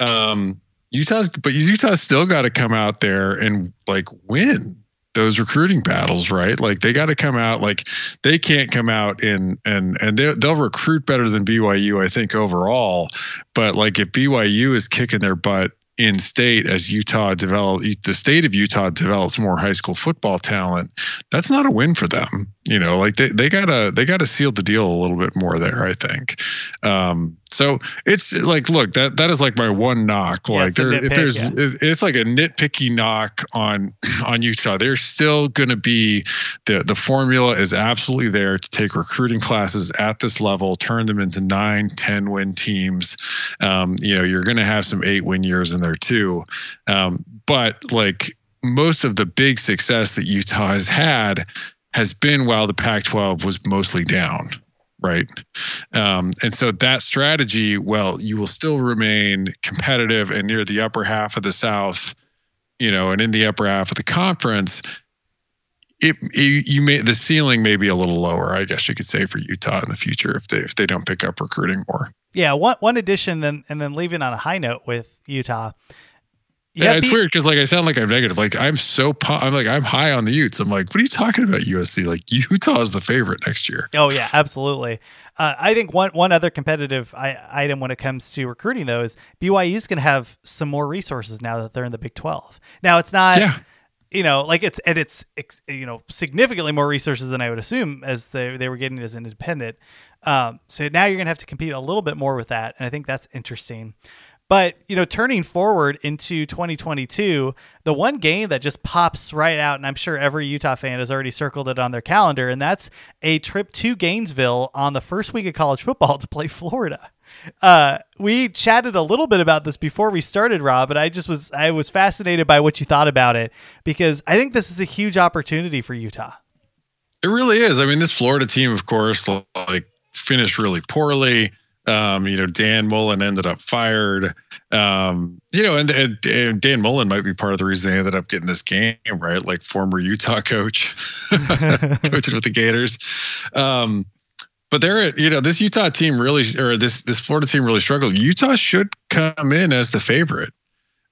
Um utah's but utah's still got to come out there and like win those recruiting battles right? Like they got to come out like they can't come out in and and they'll, they'll recruit better than byu i think overall. But like if BYU is kicking their butt in state as Utah develop the state of Utah develops more high school football talent, that's not a win for them. You know, like they, they gotta they gotta seal the deal a little bit more there, I think. Um, so it's like, look, that that is like my one knock. Yeah, like there, if there's, yeah. it's like a nitpicky knock on on Utah. They're still going to be the the formula is absolutely there to take recruiting classes at this level, turn them into nine, ten win teams. Um, you know, you're going to have some eight win years in there too. Um, but like most of the big success that Utah has had has been while the Pac 12 was mostly down. Right. Um, and so that strategy, well, you will still remain competitive and near the upper half of the South, you know, and in the upper half of the conference. It, it you may the ceiling may be a little lower, I guess you could say, for Utah in the future if they if they don't pick up recruiting more. yeah, one, one addition then, and then leaving on a high note with Utah. Yeah, it's be- weird because like I sound like I'm negative. Like I'm so pu- I'm like I'm high on the Utes. I'm like, what are you talking about USC? Like Utah is the favorite next year. Oh yeah, absolutely. Uh, I think one one other competitive I, item when it comes to recruiting though is BYU's going to have some more resources now that they're in the Big Twelve. Now it's not, Yeah. you know, like it's and it's you know significantly more resources than I would assume as they they were getting as an independent. Um, so now you're going to have to compete a little bit more with that, and I think that's interesting. But you know, turning forward into 2022, the one game that just pops right out, and I'm sure every Utah fan has already circled it on their calendar, and that's a trip to Gainesville on the first week of college football to play Florida. Uh, we chatted a little bit about this before we started, Rob, but I just was I was fascinated by what you thought about it because I think this is a huge opportunity for Utah. It really is. I mean, this Florida team, of course, like finished really poorly. Um, you know, Dan Mullen ended up fired. Um, you know, and, and, and Dan Mullen might be part of the reason they ended up getting this game, right? Like former Utah coach, coaching with the Gators. Um, but they're you know this Utah team really or this this Florida team really struggled. Utah should come in as the favorite.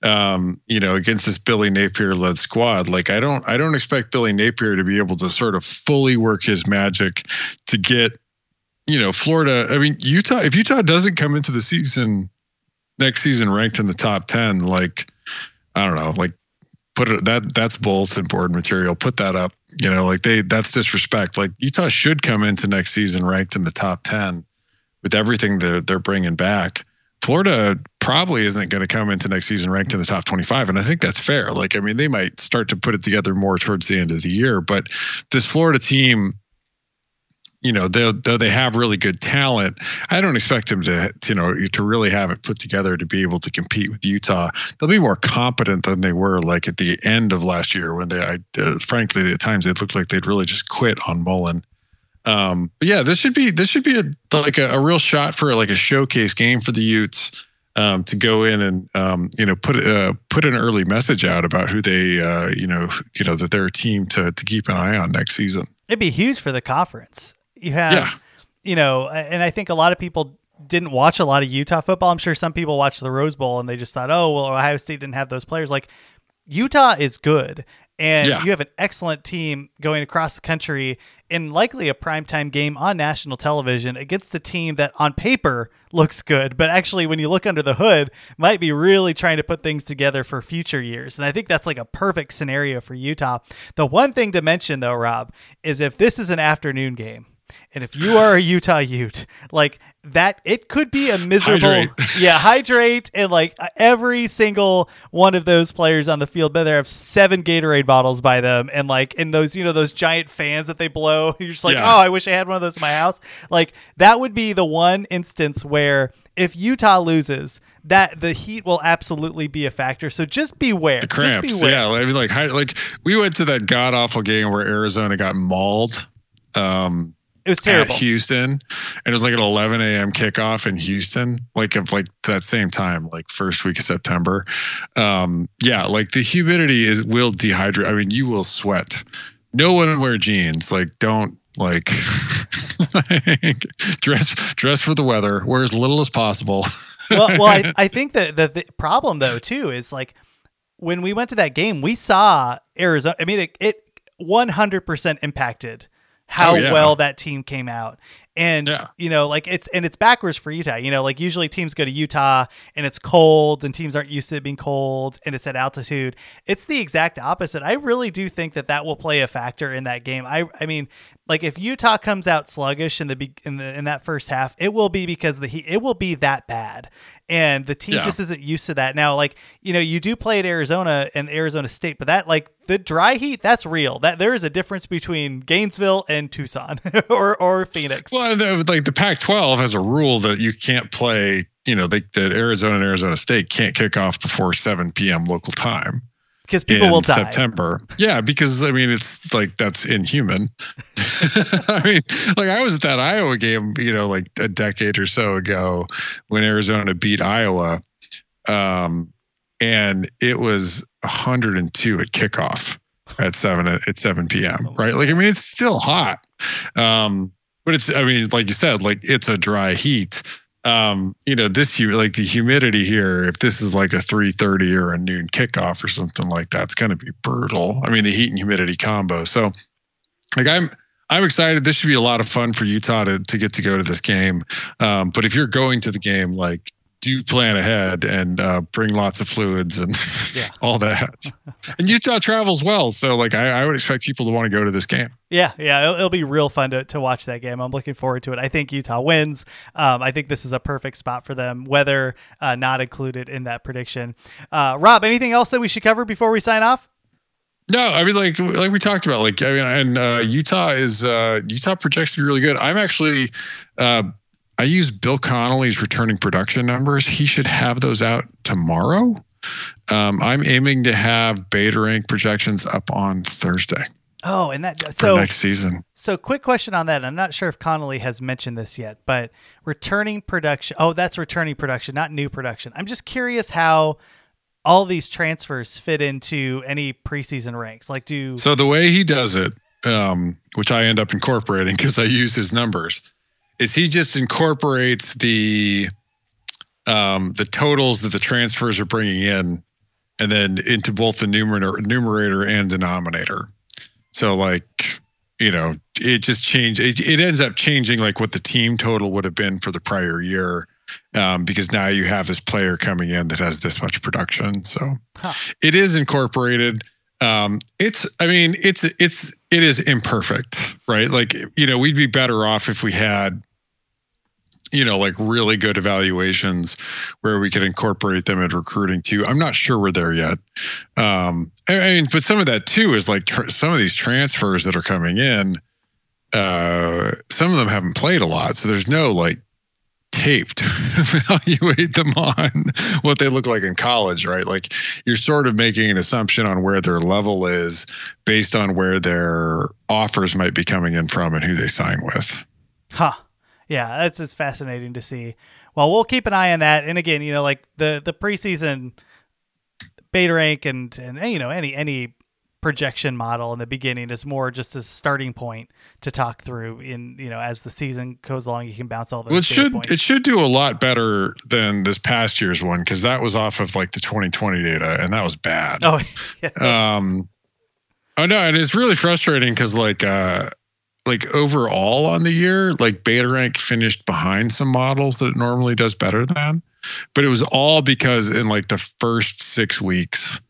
Um, you know, against this Billy Napier led squad. Like I don't I don't expect Billy Napier to be able to sort of fully work his magic to get you know, Florida, I mean, Utah, if Utah doesn't come into the season next season ranked in the top 10, like, I don't know, like, put it that that's bulletin board material. Put that up. You know, like they that's disrespect. Like Utah should come into next season ranked in the top ten with everything that they're bringing back. Florida probably isn't going to come into next season ranked in the top 25 and i think that's fair like i mean they might start to put it together more towards the end of the year but this florida team you know, though, though they have really good talent, I don't expect them to, you know, to really have it put together to be able to compete with Utah. They'll be more competent than they were like at the end of last year when they, I, uh, frankly, at times it looked like they'd really just quit on Mullen. Um, but yeah, this should be this should be a, like a, a real shot for like a showcase game for the Utes. Um, to go in and um, you know put uh, put an early message out about who they uh, you know you know that they're a team to to keep an eye on next season. It'd be huge for the conference you have, yeah. you know, and I think a lot of people didn't watch a lot of Utah football. I'm sure some people watched the Rose Bowl and they just thought, oh, well, Ohio State didn't have those players. Like Utah is good. And yeah. you have an excellent team going across the country in likely a primetime game on national television against the team that on paper looks good, but actually when you look under the hood might be really trying to put things together for future years. And I think that's like a perfect scenario for Utah. The one thing to mention though, Rob, is if this is an afternoon game, and if you are a Utah Ute, like that, it could be a miserable, hydrate. yeah, hydrate. And like every single one of those players on the field, but there have seven Gatorade bottles by them. And like in those, you know, those giant fans that they blow, you're just like, yeah. oh, I wish I had one of those in my house. Like that would be the one instance where if Utah loses, that the heat will absolutely be a factor. So just beware. The cramps. Beware. Yeah. I mean, like, like we went to that god awful game where Arizona got mauled. Um, it was terrible. Houston, and it was like an 11 a.m. kickoff in Houston, like of like that same time, like first week of September. Um, yeah, like the humidity is will dehydrate. I mean, you will sweat. No one wear jeans. Like, don't like dress dress for the weather. Wear as little as possible. well, well, I, I think that the, the problem though too is like when we went to that game, we saw Arizona. I mean, it, it 100% impacted how oh, yeah. well that team came out. And yeah. you know, like it's and it's backwards for Utah. You know, like usually teams go to Utah and it's cold and teams aren't used to it being cold and it's at altitude. It's the exact opposite. I really do think that that will play a factor in that game. I I mean, like if Utah comes out sluggish in the in the in that first half, it will be because the heat. It will be that bad and the team yeah. just isn't used to that. Now, like you know, you do play at Arizona and Arizona State, but that like the dry heat, that's real. That there is a difference between Gainesville and Tucson or or Phoenix. Well, like the Pac-12 has a rule that you can't play. You know, they, that Arizona and Arizona State can't kick off before 7 p.m. local time because people will die. September. Yeah, because I mean it's like that's inhuman. I mean, like I was at that Iowa game, you know, like a decade or so ago when Arizona beat Iowa, um, and it was 102 at kickoff at seven at 7 p.m. Right? Like I mean, it's still hot, um, but it's I mean, like you said, like it's a dry heat um, you know, this you like the humidity here, if this is like a 3:30 or a noon kickoff or something like that, it's going to be brutal. I mean, the heat and humidity combo. So, like, I'm I'm excited. This should be a lot of fun for Utah to to get to go to this game. Um, but if you're going to the game, like do plan ahead and uh, bring lots of fluids and yeah. all that. and Utah travels well, so like I, I, would expect people to want to go to this game. Yeah, yeah, it'll, it'll, be real fun to, to watch that game. I'm looking forward to it. I think Utah wins. Um, I think this is a perfect spot for them, weather uh, not included in that prediction. Uh, Rob, anything else that we should cover before we sign off? No, I mean like like we talked about like I mean and uh, Utah is uh, Utah projects to be really good. I'm actually uh, I use Bill Connolly's returning production numbers. He should have those out tomorrow. Um, I'm aiming to have Beta Rank projections up on Thursday. Oh, and that so next season. so quick question on that. I'm not sure if Connolly has mentioned this yet, but returning production. Oh, that's returning production, not new production. I'm just curious how all these transfers fit into any preseason ranks. Like, do So the way he does it, um, which I end up incorporating because I use his numbers, is he just incorporates the um, the totals that the transfers are bringing in, and then into both the numerator, numerator and denominator. So like, you know, it just changed. It, it ends up changing like what the team total would have been for the prior year. Um, because now you have this player coming in that has this much production. So Huh. it is incorporated. Um, it's, I mean, it's, it's, it is imperfect, right? Like, you know, we'd be better off if we had, you know, like really good evaluations where we could incorporate them in recruiting too. I'm not sure we're there yet. Um, I mean, but some of that too is like tr- some of these transfers that are coming in. Uh, some of them haven't played a lot, so there's no like tape to evaluate them on what they look like in college, right? Like you're sort of making an assumption on where their level is based on where their offers might be coming in from and who they sign with. Huh. Yeah, that's it's fascinating to see. Well, we'll keep an eye on that. And again, you know, like the the preseason beta rank and and you know any any projection model in the beginning is more just a starting point to talk through. In you know, as the season goes along, you can bounce all those. Well, it should points. it should do a lot better than this past year's one because that was off of like the 2020 data and that was bad. Oh, yeah. um oh no and it's really frustrating because like uh like overall on the year like beta rank finished behind some models that it normally does better than but it was all because in like the first six weeks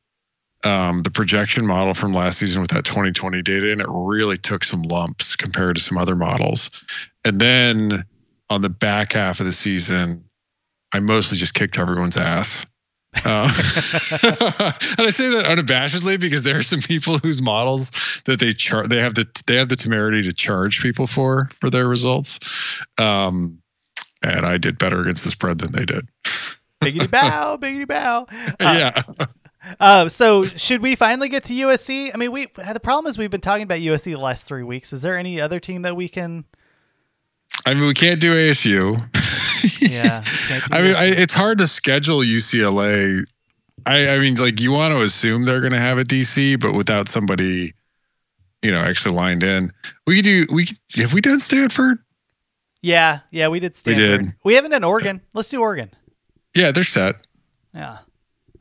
um the projection model from last season with that 2020 data and it really took some lumps compared to some other models and then on the back half of the season i mostly just kicked everyone's ass uh, and I say that unabashedly because there are some people whose models that they char- they have the they have the temerity to charge people for for their results. Um, and I did better against the spread than they did. biggity bow, biggity bow. Uh, yeah, Uh, so should we finally get to USC? I mean, we the problem is we've been talking about USC the last three weeks. Is there any other team that we can? I mean we can't do ASU. Yeah, do I mean I, it's hard to schedule UCLA. I I mean like you want to assume they're going to have a DC, but without somebody, you know, actually lined in. We could do we could- have we done Stanford? yeah, yeah, we did We Stanford. did. We haven't done Oregon. Let's do Oregon. Yeah, they're set. Yeah,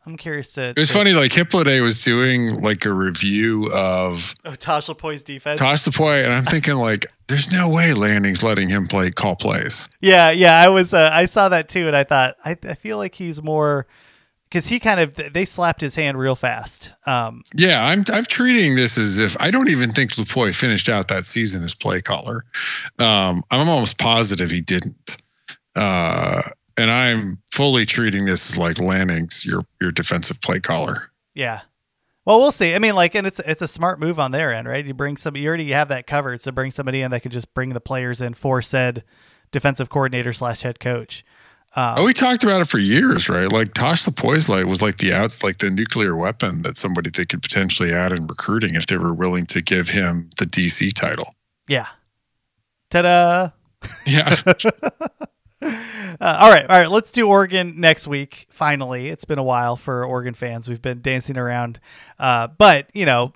I'm curious to. It was to- funny, like Hippolyte was doing like a review of Oh, Tosh Lupoi's defense. Toss the and I'm thinking like, there's no way Lanning's letting him play call plays. Yeah, yeah, I was. Uh, I saw that too, and I thought I, I feel like he's more because he kind of they slapped his hand real fast. Um, Yeah, I'm I'm treating this as if I don't even think Lupoi finished out that season as play caller. Um, I'm almost positive he didn't. Uh, and I'm fully treating this as like Lanning's your your defensive play caller. yeah. Well, we'll see. I mean, like, and it's it's a smart move on their end, right? You bring some, you already have that covered, so bring somebody in that can just bring the players in for said defensive coordinator slash head coach. Um, Oh, we talked about it for years, right? Like Tosh Lapoislight was like the outs, like the nuclear weapon that somebody they could potentially add in recruiting if they were willing to give him the DC title. yeah. Ta-da! Yeah. Uh, all right, all right. Let's do Oregon next week. Finally, it's been a while for Oregon fans. We've been dancing around, uh, but you know,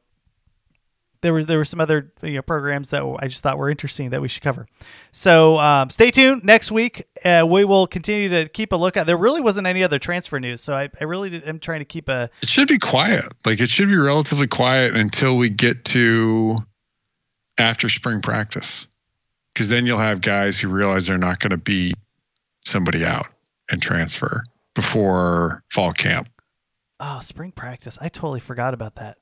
there was there were some other you know programs that I just thought were interesting that we should cover. So um, stay tuned. Next week, uh, we will continue to keep a look at. There really wasn't any other transfer news, so I, I really did, am trying to keep a It should be quiet. Like it should be relatively quiet until we get to after spring practice. Because then you'll have guys who realize they're not going to beat somebody out and transfer before fall camp. oh spring practice. I totally forgot about that.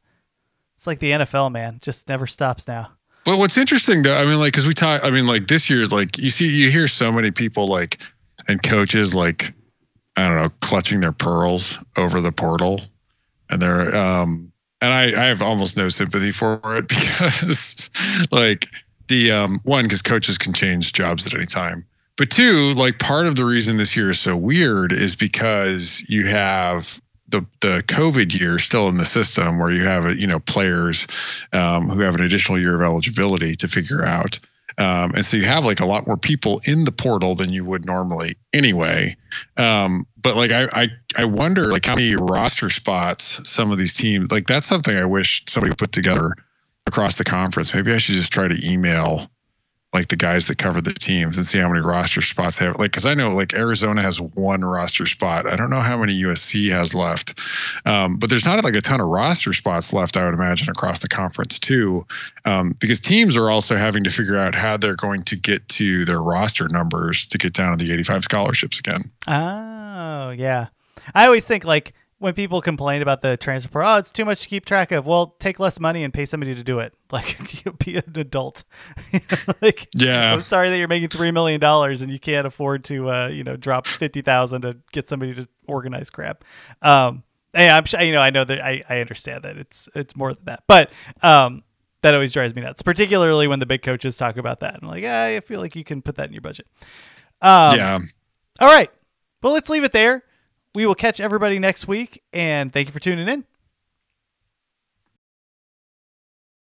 It's like the NFL, man. Just never stops now. But what's interesting though, I mean, like, because we talk, I mean, like this year's like you see, you hear so many people like and coaches like I don't know, clutching their pearls over the portal, and they're um, and I I have almost no sympathy for it because like the um one because coaches can change jobs at any time, but two like part of the reason this year is so weird is because you have the the COVID year still in the system, where you have you know players um, who have an additional year of eligibility to figure out. Um, and so you have like a lot more people in the portal than you would normally anyway. Um, but like I, I I wonder like how many roster spots some of these teams like that's something I wish somebody put together across the conference. Maybe I should just try to email like the guys that cover the teams and see how many roster spots they have. Like, because I know like Arizona has one roster spot. I don't know how many USC has left, um, but there's not like a ton of roster spots left. I would imagine across the conference too, um, because teams are also having to figure out how they're going to get to their roster numbers to get down to the 85 scholarships again. Oh yeah, I always think like when people complain about the transfer portal, oh, it's too much to keep track of. Well, take less money and pay somebody to do it. Like be an adult. like, yeah. I'm sorry that you're making three million dollars and you can't afford to, uh, you know, drop fifty thousand to get somebody to organize crap. Um, yeah, I'm sure. You know, I know that I, I understand that it's it's more than that, but um, that always drives me nuts, particularly when the big coaches talk about that. I'm like, I feel like you can put that in your budget. Um, yeah. All right. Well, let's leave it there. We will catch everybody next week, and thank you for tuning in.